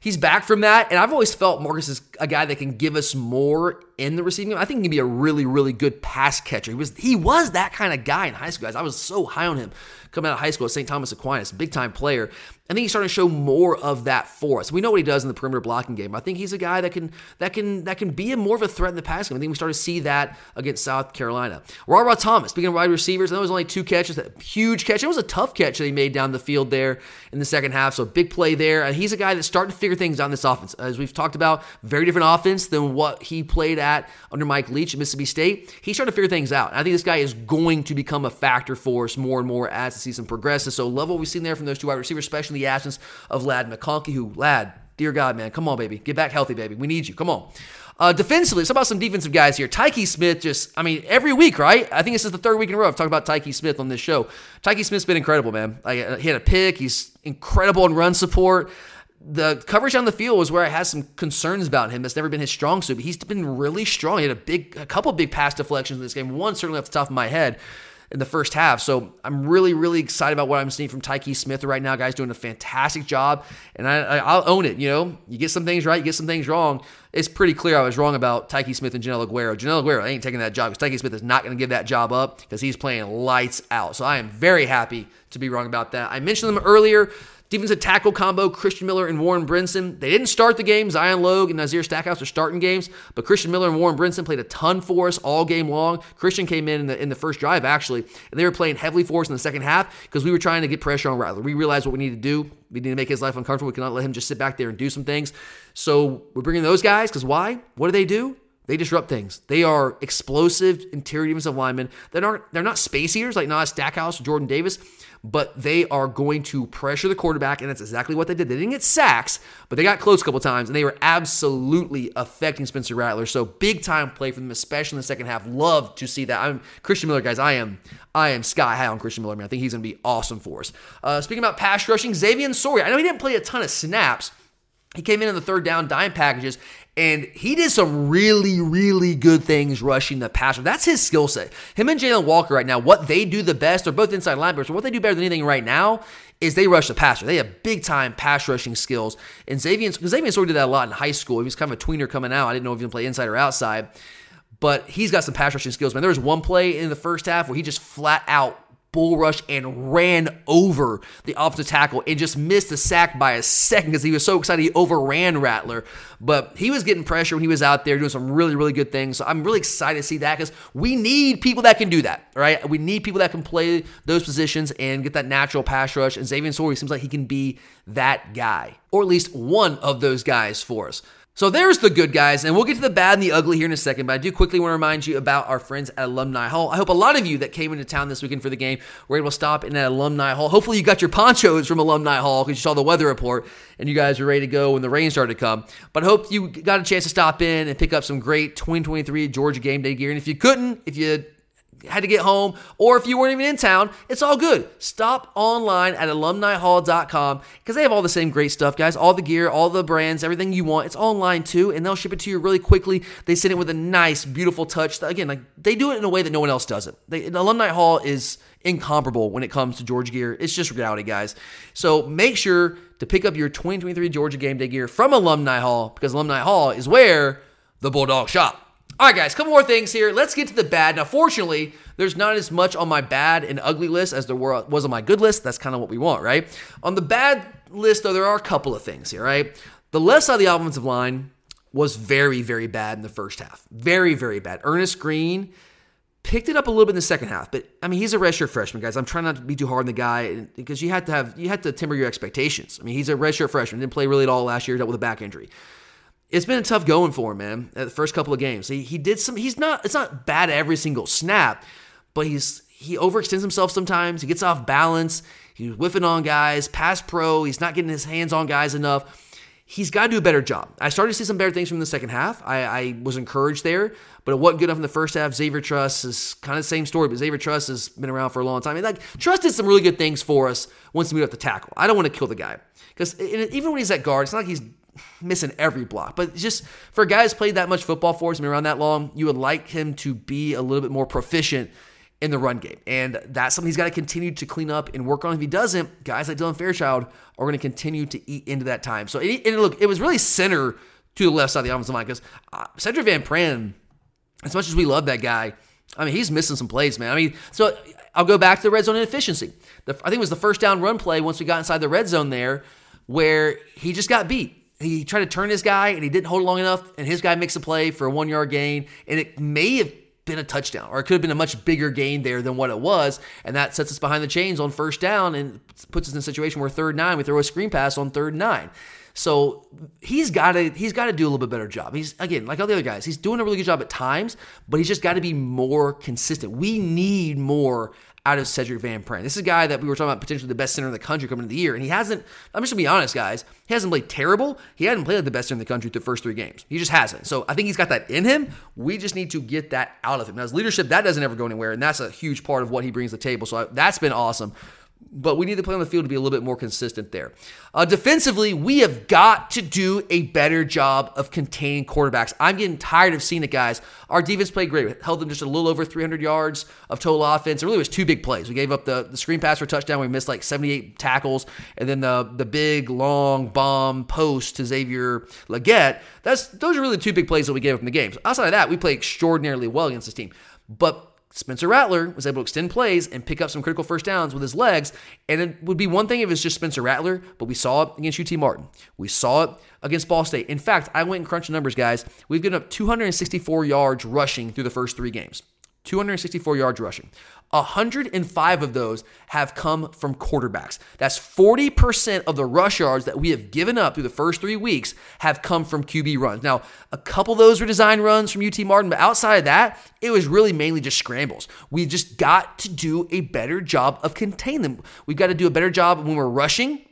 he's back from that, and I've always felt Marcus is a guy that can give us more in the receiving. Game. I think he can be a really, really good pass catcher. He was he was that kind of guy in high school, guys. I was so high on him coming out of high school at St. Thomas Aquinas, big time player. I think he's starting to show more of that for us. We know what he does in the perimeter blocking game. I think he's a guy that can that can that can be a more of a threat in the passing game. I think we start to see that against South Carolina. Rara Thomas, speaking of wide receivers, I know was only two catches, huge catch. It was a tough catch that he made down the field there in the second half. So big play there. And he's a guy that's starting to figure things out in this offense. As we've talked about, very different offense than what he played at under Mike Leach at Mississippi State. He's trying to figure things out. And I think this guy is going to become a factor for us more and more as the season progresses. So love what we've seen there from those two wide receivers, especially in the absence of Ladd McConkey, who, Ladd, dear God, man, come on, baby. Get back healthy, baby. We need you. Come on. Uh, defensively, let's talk about some defensive guys here. Tykee Smith just, I mean, every week, right? I think this is the third week in a row I've talked about Tykee Smith on this show. Tykee Smith's been incredible, man. Like, uh, he had a pick. He's incredible in run support. The coverage on the field was where I had some concerns about him. That's never been his strong suit, but he's been really strong. He had a big, a couple big pass deflections in this game. One certainly off the top of my head in the first half. So I'm really, really excited about what I'm seeing from Tykee Smith right now. Guys doing a fantastic job, and I, will own it. You know, you get some things right, you get some things wrong. It's pretty clear I was wrong about Tykee Smith and Joenel Aguero. Joenel Aguero ain't taking that job because Tykee Smith is not going to give that job up because he's playing lights out. So I am very happy to be wrong about that. I mentioned them earlier. Defensive tackle combo, Christian Miller and Warren Brinson. They didn't start the game. Zion Logue and Nazir Stackhouse are starting games, but Christian Miller and Warren Brinson played a ton for us all game long. Christian came in in the, in the first drive, actually, and they were playing heavily for us in the second half because we were trying to get pressure on Riley. We realized what we needed to do. We need to make his life uncomfortable. We cannot let him just sit back there and do some things. So we're bringing those guys because why? What do they do? They disrupt things. They are explosive interior defensive linemen. They're not, they're not space eaters like Nas Stackhouse or Jordan Davis but they are going to pressure the quarterback, and that's exactly what they did. They didn't get sacks, but they got close a couple times, and they were absolutely affecting Spencer Rattler. So big time play for them, especially in the second half. Love to see that. I'm Christian Miller, guys. I am I am sky high on Christian Miller. Man, I think he's going to be awesome for us. Uh, speaking about pass rushing, Xavian Sorey. I know he didn't play a ton of snaps. He came in in the third down dime packages, and he did some really, really good things rushing the passer. That's his skill set. Him and Jalen Walker right now, what they do the best, they're both inside linebackers. What they do better than anything right now is they rush the passer. They have big time pass rushing skills. And Xavier, Xavier sort of did that a lot in high school. He was kind of a tweener coming out. I didn't know if he can play inside or outside. But he's got some pass rushing skills, man. There was one play in the first half where he just flat out bull rush and ran over the offensive tackle and just missed the sack by a second because he was so excited he overran Rattler. But he was getting pressure when he was out there doing some really, really good things. So I'm really excited to see that because we need people that can do that, right? We need people that can play those positions and get that natural pass rush. And Xavian Sorey seems like he can be that guy, or at least one of those guys for us. So there's the good guys, and we'll get to the bad and the ugly here in a second. But I do quickly want to remind you about our friends at Alumni Hall. I hope a lot of you that came into town this weekend for the game were able to stop in at Alumni Hall. Hopefully, you got your ponchos from Alumni Hall because you saw the weather report and you guys were ready to go when the rain started to come. But I hope you got a chance to stop in and pick up some great 2023 Georgia game day gear. And if you couldn't, if you had to get home, or if you weren't even in town, it's all good. Stop online at alumnihall.com because they have all the same great stuff, guys. All the gear, all the brands, everything you want. It's online too, and they'll ship it to you really quickly. They send it with a nice, beautiful touch. Again, like they do it in a way that no one else does it. They, Alumni Hall is incomparable when it comes to Georgia gear. It's just reality, guys. So make sure to pick up your 2023 Georgia game day gear from Alumni Hall because Alumni Hall is where the Bulldog shop. All right, guys, couple more things here. Let's get to the bad. Now, fortunately, there's not as much on my bad and ugly list as there were, was on my good list. That's kind of what we want, right? On the bad list, though, there are a couple of things here, right? The left side of the offensive line was very, very bad in the first half. Very, very bad. Earnest Greene picked it up a little bit in the second half, but I mean, he's a redshirt freshman, guys. I'm trying not to be too hard on the guy because you had to have you had to temper your expectations. I mean, he's a redshirt freshman, didn't play really at all last year, dealt with a back injury it's been a tough going for him, man. At the first couple of games, he, he did some. He's not. It's not bad every single snap, but he's he overextends himself sometimes. He gets off balance. He's whiffing on guys. Pass pro. He's not getting his hands on guys enough. He's got to do a better job. I started to see some better things from the second half. I, I was encouraged there, but it wasn't good enough in the first half. Xavier Truss is kind of the same story, but Xavier Truss has been around for a long time. Mean, like Truss did some really good things for us once he moved up the tackle. I don't want to kill the guy because even when he's at guard, it's not like he's missing every block. But just for a guy who's played that much football for us, and been around that long, you would like him to be a little bit more proficient in the run game. And that's something he's got to continue to clean up and work on. If he doesn't, guys like Dylan Fairchild are going to continue to eat into that time. So, it, look, it was really center to the left side of the offensive line because uh, Sedrick Van Pran, as much as we love that guy, I mean, he's missing some plays, man. I mean, so I'll go back to the red zone inefficiency. The, I think it was the first down run play once we got inside the red zone there where he just got beat he tried to turn his guy and he didn't hold long enough, and his guy makes a play for a one yard gain, and it may have been a touchdown, or it could have been a much bigger gain there than what it was, and that sets us behind the chains on first down and puts us in a situation where third nine we throw a screen pass on third nine. So he's got to he's got to do a little bit better job. He's again like all the other guys. He's doing a really good job at times, but he's just got to be more consistent. We need more out of Sedrick Van Pran. This is a guy that we were talking about potentially the best center in the country coming into the year, and he hasn't. I'm just gonna be honest, guys. He hasn't played terrible. He hadn't played like the best center in the country the first three games. He just hasn't. So I think he's got that in him. We just need to get that out of him. Now, his leadership that doesn't ever go anywhere, and that's a huge part of what he brings to the table. So I, that's been awesome but we need to play on the field to be a little bit more consistent there. Uh, defensively, we have got to do a better job of containing quarterbacks. I'm getting tired of seeing it, guys. Our defense played great. We held them just a little over 300 yards of total offense. It really was two big plays. We gave up the, the screen pass for touchdown. We missed like 78 tackles, and then the the big long bomb post to Xavier Legette. That's those are really two big plays that we gave up in the games. Outside of that, we played extraordinarily well against this team. But Spencer Rattler was able to extend plays and pick up some critical first downs with his legs. And it would be one thing if it's just Spencer Rattler, but we saw it against UT Martin. We saw it against Ball State. In fact, I went and crunched the numbers, guys. We've given up 264 yards rushing through the first three games. 264 yards rushing. 105 of those have come from quarterbacks. That's 40% of the rush yards that we have given up through the first three weeks have come from QB runs. Now, a couple of those were design runs from UT Martin, but outside of that, it was really mainly just scrambles. We just got to do a better job of containing them. We've got to do a better job when we're rushing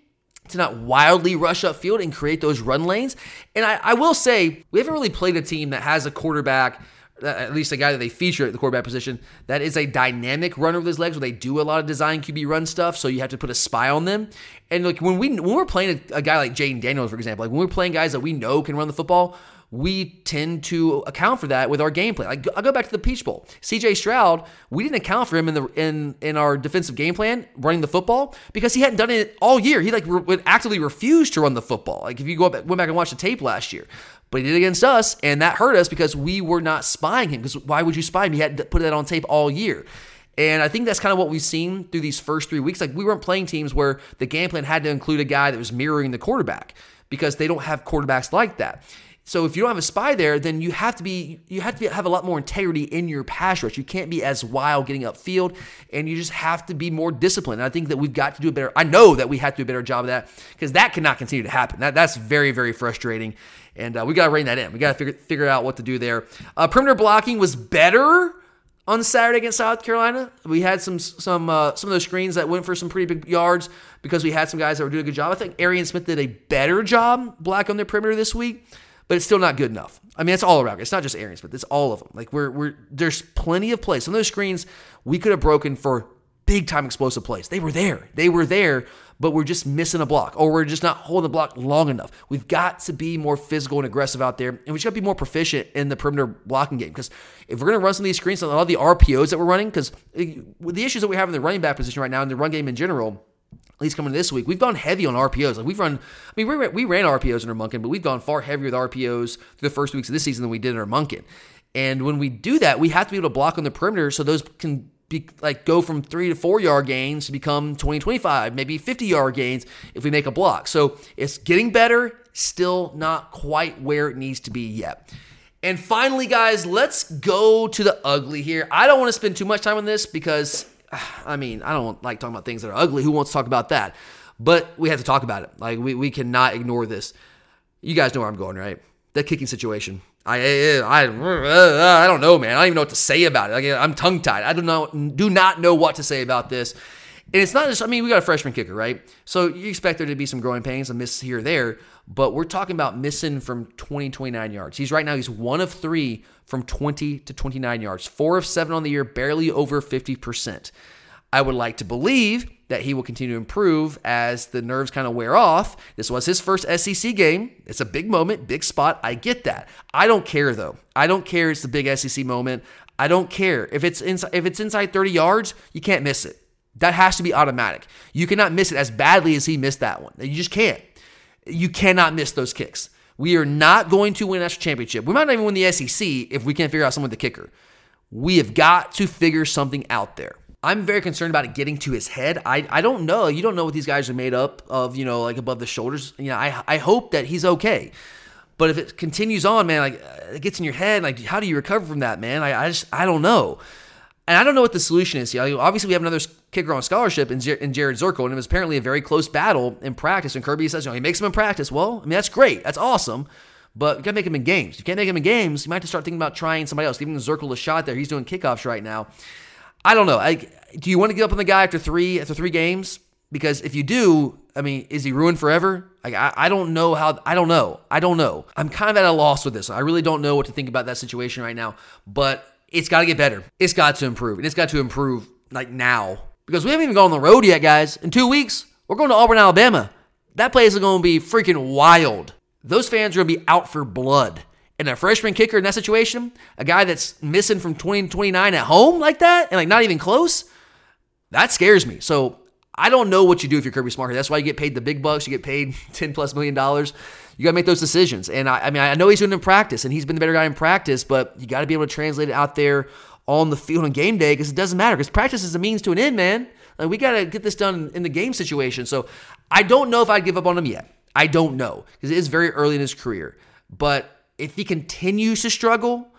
to not wildly rush upfield and create those run lanes. And I, I will say, we haven't really played a team that has a quarterback – at least a guy that they feature at the quarterback position, that is a dynamic runner with his legs where they do a lot of design QB run stuff. So you have to put a spy on them. And like when we when we're playing a, a guy like Jayden Daniels, for example, like when we're playing guys that we know can run the football, we tend to account for that with our game plan. Like I'll go back to the Peach Bowl. CJ Stroud, we didn't account for him in the in in our defensive game plan running the football because he hadn't done it all year. He like re- would actively refuse to run the football. Like if you go up, went back and watch the tape last year, but he did against us, and that hurt us because we were not spying him. Because why would you spy him? He had to put that on tape all year. And I think that's kind of what we've seen through these first three weeks. Like we weren't playing teams where the game plan had to include a guy that was mirroring the quarterback because they don't have quarterbacks like that. So if you don't have a spy there, then you have to be you have to be, have a lot more integrity in your pass rush. You can't be as wild getting upfield, and you just have to be more disciplined. And I think that we've got to do a better. I know that we have to do a better job of that because that cannot continue to happen. That that's very very frustrating, and uh, we got to rein that in. We got to figure figure out what to do there. Uh, perimeter blocking was better on Saturday against South Carolina. We had some some uh, some of those screens that went for some pretty big yards because we had some guys that were doing a good job. I think Arian Smith did a better job black on their perimeter this week but it's still not good enough. I mean, it's all around. It's not just Arians, but it's all of them. Like we're we're there's plenty of plays. Some of those screens we could have broken for big time explosive plays. They were there. They were there, but we're just missing a block or we're just not holding the block long enough. We've got to be more physical and aggressive out there, and we just got to be more proficient in the perimeter blocking game. Because if we're going to run some of these screens, a lot of the RPOs that we're running, because eh, the issues that we have in the running back position right now, in the run game in general, at least coming this week, we've gone heavy on RPOs. Like we've run, I mean, we ran, we ran RPOs under Monken, but we've gone far heavier with RPOs through the first weeks of this season than we did under Monken. And when we do that, we have to be able to block on the perimeter so those can be like go from three to four yard gains to become 20, 25, maybe 50 yard gains if we make a block. So it's getting better, still not quite where it needs to be yet. And finally, guys, let's go to the ugly here. I don't want to spend too much time on this because I mean, I don't like talking about things that are ugly. Who wants to talk about that? But we have to talk about it. Like we, we cannot ignore this. You guys know where I'm going, right? That kicking situation. I, I I don't know, man. I don't even know what to say about it. Like, I'm tongue tied. I do not do not know what to say about this. And it's not just. I mean, we got a freshman kicker, right? So you expect there to be some growing pains, a miss here there. But we're talking about missing from 20, 29 yards. He's right now. He's one of three from 20 to 29 yards. Four of seven on the year, barely over 50%. I would like to believe that he will continue to improve as the nerves kind of wear off. This was his first SEC game. It's a big moment, big spot. I get that. I don't care though. I don't care. It's the big SEC moment. I don't care if it's inside. If it's inside 30 yards, you can't miss it. That has to be automatic. You cannot miss it as badly as he missed that one. You just can't. You cannot miss those kicks. We are not going to win a national championship. We might not even win the SEC if we can't figure out someone with the kicker. We have got to figure something out there. I'm very concerned about it getting to his head. I, I don't know. You don't know what these guys are made up of, you know, like above the shoulders. You know, I, I hope that he's okay. But if it continues on, man, like uh, it gets in your head, like how do you recover from that, man? I, I just, I don't know. And I don't know what the solution is. You know, obviously, we have another kicker on scholarship in, in Jared Zirkel, and it was apparently a very close battle in practice. And Kirby says, you know, he makes him in practice. Well, I mean, that's great. That's awesome. But you got to make him in games. You can't make him in games. You might have to start thinking about trying somebody else, giving Zirkel a shot there. He's doing kickoffs right now. I don't know. I, do you want to give up on the guy after three after three games? Because if you do, I mean, is he ruined forever? Like, I, I don't know how. I don't know. I don't know. I'm kind of at a loss with this. I really don't know what to think about that situation right now. But it's got to get better. It's got to improve. And it's got to improve like now. Because we haven't even gone on the road yet, guys. In two weeks, we're going to Auburn, Alabama. That place is going to be freaking wild. Those fans are going to be out for blood. And a freshman kicker in that situation, a guy that's missing from 20 to 29 at home like that, and like not even close, that scares me. So I don't know what you do if you're Kirby Smart. That's why you get paid the big bucks. You get paid 10 plus million dollars you got to make those decisions. And I, I mean, I know he's doing it in practice, and he's been the better guy in practice, but you got to be able to translate it out there on the field on game day because it doesn't matter because practice is a means to an end, man. Like we got to get this done in the game situation. So I don't know if I'd give up on him yet. I don't know because it is very early in his career. But if he continues to struggle,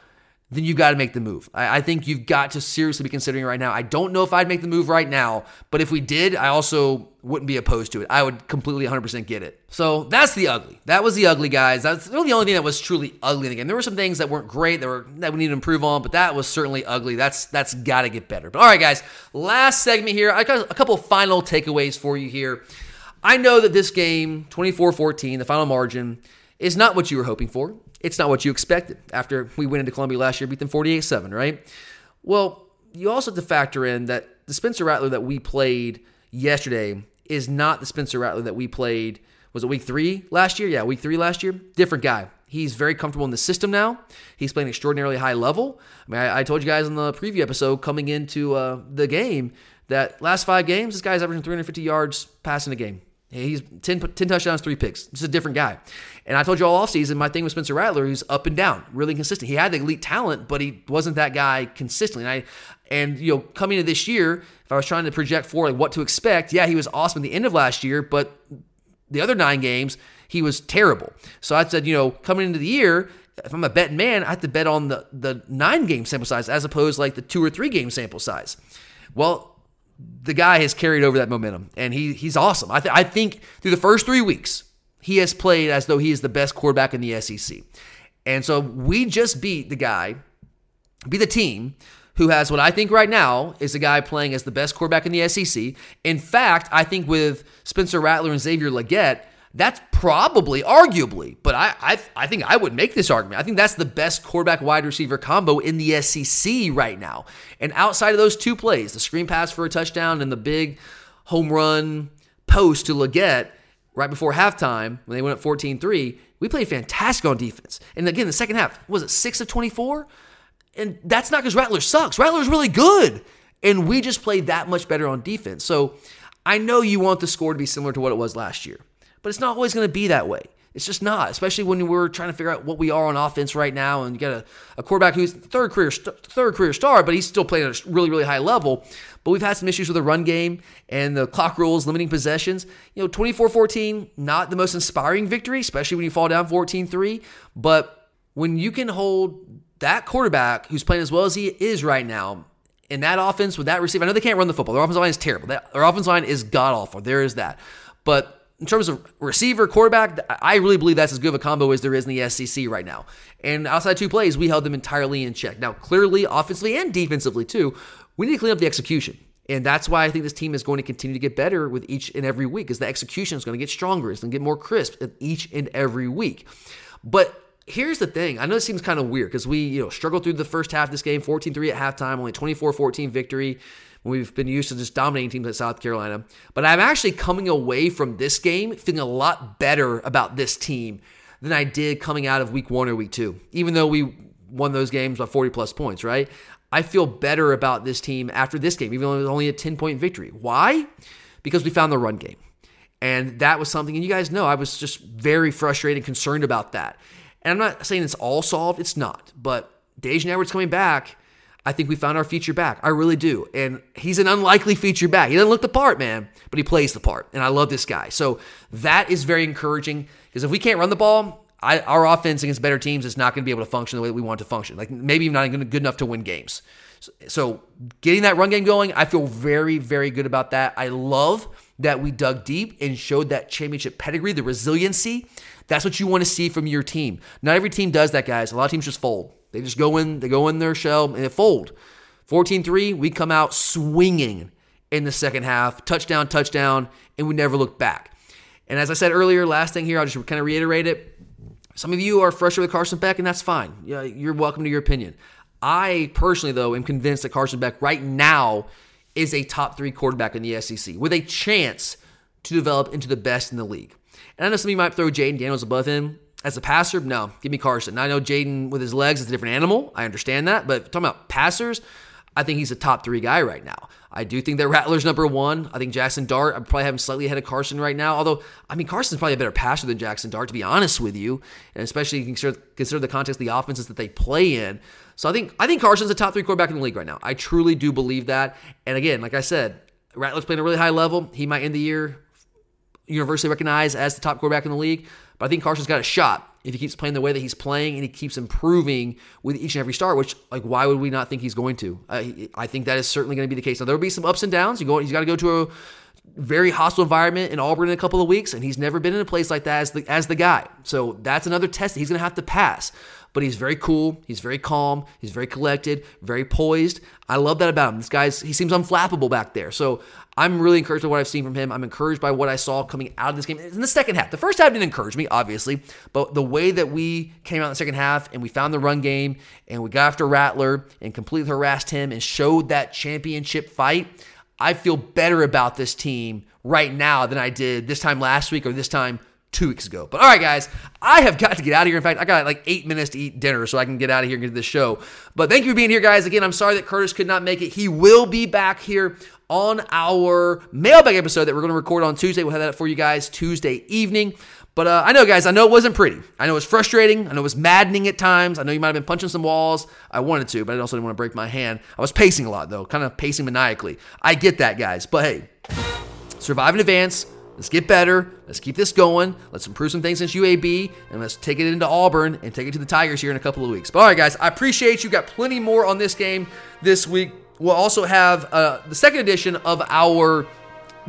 then you've got to make the move. I, I, think you've got to seriously be considering right now. I don't know if I'd make the move right now, but if we did, I also wouldn't be opposed to it. I would completely 100% get it. So that's the ugly. That was the ugly, guys. That's really the only thing that was truly ugly in the game. There were some things that weren't great that were that we need to improve on, but that was certainly ugly. That's that's got to get better. But all right, guys, last segment here. I got a couple final takeaways for you here. I know that this game, 24-14, the final margin, is not what you were hoping for. It's not what you expected after we went into Columbia last year, beat them 48 7, right? Well, you also have to factor in that the Spencer Rattler that we played yesterday is not the Spencer Rattler that we played. Was it week three last year? Yeah, week three last year. Different guy. He's very comfortable in the system now. He's playing extraordinarily high level. I mean, I, I told you guys in the preview episode coming into uh, the game that last five games, this guy's averaging 350 yards passing a game. He's 10, 10 touchdowns, three picks. This is a different guy. And I told you all offseason, my thing with Spencer Rattler, he's up and down, really consistent. He had the elite talent, but he wasn't that guy consistently. And, I, and you know, coming into this year, if I was trying to project for like what to expect, yeah, he was awesome at the end of last year, but the other nine games, He was terrible. So I said, you know, coming into the year, if I'm a betting man, I have to bet on the the nine game sample size as opposed like the two or three game sample size. Well, the guy has carried over that momentum, and he he's awesome. I, th- I think through the first three weeks, he has played as though he is the best quarterback in the SEC. And so we just beat the guy, beat the team who has what I think right now is a guy playing as the best quarterback in the SEC. In fact, I think with Spencer Rattler and Xavier Legette, that's probably, arguably, but I, I, I think I would make this argument. I think that's the best quarterback wide receiver combo in the SEC right now. And outside of those two plays, the screen pass for a touchdown and the big home run post to Legette right before halftime when they went up 14 3, we played fantastic on defense. And again, the second half, was it 6 of 24? And that's not because Rattler sucks. Rattler's really good. And we just played that much better on defense. So I know you want the score to be similar to what it was last year but it's not always going to be that way. It's just not, especially when we're trying to figure out what we are on offense right now, and you got a, a quarterback who's third career third career star, but he's still playing at a really really high level. But we've had some issues with the run game and the clock rules limiting possessions. You know, 24-14, not the most inspiring victory, especially when you fall down 14-3. But when you can hold that quarterback who's playing as well as he is right now in that offense with that receiver, I know they can't run the football. Their offensive line is terrible. Their offensive line is god awful. There is that, but in terms of receiver, quarterback, I really believe that's as good of a combo as there is in the SEC right now. And outside two plays, we held them entirely in check. Now, clearly, offensively and defensively too, we need to clean up the execution. And that's why I think this team is going to continue to get better with each and every week, is the execution is going to get stronger. It's going to get more crisp each and every week. But here's the thing. I know this seems kind of weird because we, you know, struggled through the first half of this game, 14-3 at halftime, only 24-14 victory. We've been used to just dominating teams at South Carolina. But I'm actually coming away from this game feeling a lot better about this team than I did coming out of week one or week two, even though we won those games by 40 plus points, right? I feel better about this team after this game, even though it was only a 10 point victory. Why? Because we found the run game. And that was something, and you guys know I was just very frustrated, and concerned about that. And I'm not saying it's all solved, it's not. But Daijun Edwards coming back I think we found our feature back. I really do. And he's an unlikely feature back. He doesn't look the part, man, but he plays the part. And I love this guy. So that is very encouraging because if we can't run the ball, I, our offense against better teams is not going to be able to function the way that we want to function. Like maybe not even good enough to win games. So, so getting that run game going, I feel very, very good about that. I love that we dug deep and showed that championship pedigree, the resiliency. That's what you want to see from your team. Not every team does that, guys. A lot of teams just fold. They just go in, they go in their shell and they fold. 14-3, we come out swinging in the second half, touchdown, touchdown, and we never look back. And as I said earlier, last thing here, I'll just kind of reiterate it. Some of you are frustrated with Carson Beck, and that's fine. Yeah, You're welcome to your opinion. I personally, though, am convinced that Carson Beck right now is a top three quarterback in the SEC with a chance to develop into the best in the league. And I know some of you might throw Jayden Daniels above him. As a passer, no, give me Carson. Now, I know Jayden with his legs is a different animal. I understand that. But talking about passers, I think he's a top three guy right now. I do think that Rattler's number one. I think Jackson Dart, I'm probably him slightly ahead of Carson right now. Although, I mean, Carson's probably a better passer than Jackson Dart, to be honest with you. And especially consider, consider the context of the offenses that they play in. So I think I think Carson's a top three quarterback in the league right now. I truly do believe that. And again, like I said, Rattler's playing a really high level. He might end the year universally recognized as the top quarterback in the league. But I think Carson's got a shot if he keeps playing the way that he's playing and he keeps improving with each and every start. Which, like, why would we not think he's going to? I, I think that is certainly going to be the case. Now there will be some ups and downs. You go, he's got to go to a very hostile environment in Auburn in a couple of weeks, and he's never been in a place like that as the as the guy. So that's another test that he's going to have to pass but he's very cool. He's very calm. He's very collected, very poised. I love that about him. This guy's, he seems unflappable back there. So I'm really encouraged by what I've seen from him. I'm encouraged by what I saw coming out of this game in the second half. The first half didn't encourage me, obviously, but the way that we came out in the second half and we found the run game and we got after Rattler and completely harassed him and showed that championship fight, I feel better about this team right now than I did this time last week or this time two weeks ago. But all right, guys, I have got to get out of here. In fact, I got like eight minutes to eat dinner so I can get out of here and get to the show. But thank you for being here, guys. Again, I'm sorry that Curtis could not make it. He will be back here on our mailbag episode that we're going to record on Tuesday. We'll have that for you guys Tuesday evening. But uh, I know, guys, I know it wasn't pretty. I know it was frustrating. I know it was maddening at times. I know you might have been punching some walls. I wanted to, but I also didn't want to break my hand. I was pacing a lot, though, kind of pacing maniacally. I get that, guys. But hey, survive in advance Let's get better. Let's keep this going. Let's improve some things since UAB, and let's take it into Auburn and take it to the Tigers here in a couple of weeks. But all right, guys, I appreciate you. Got plenty more on this game this week. We'll also have uh, the second edition of our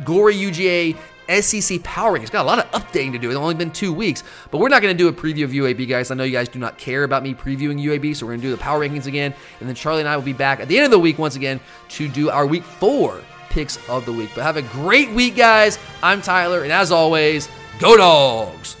Glory UGA SEC Power Rankings. Got a lot of updating to do. It's only been two weeks, but we're not going to do a preview of UAB, guys. I know you guys do not care about me previewing UAB, so we're going to do the Power Rankings again, and then Charlie and I will be back at the end of the week once again to do our Week Four picks of the week. But have a great week, guys. I'm Tyler, and as always, go dogs.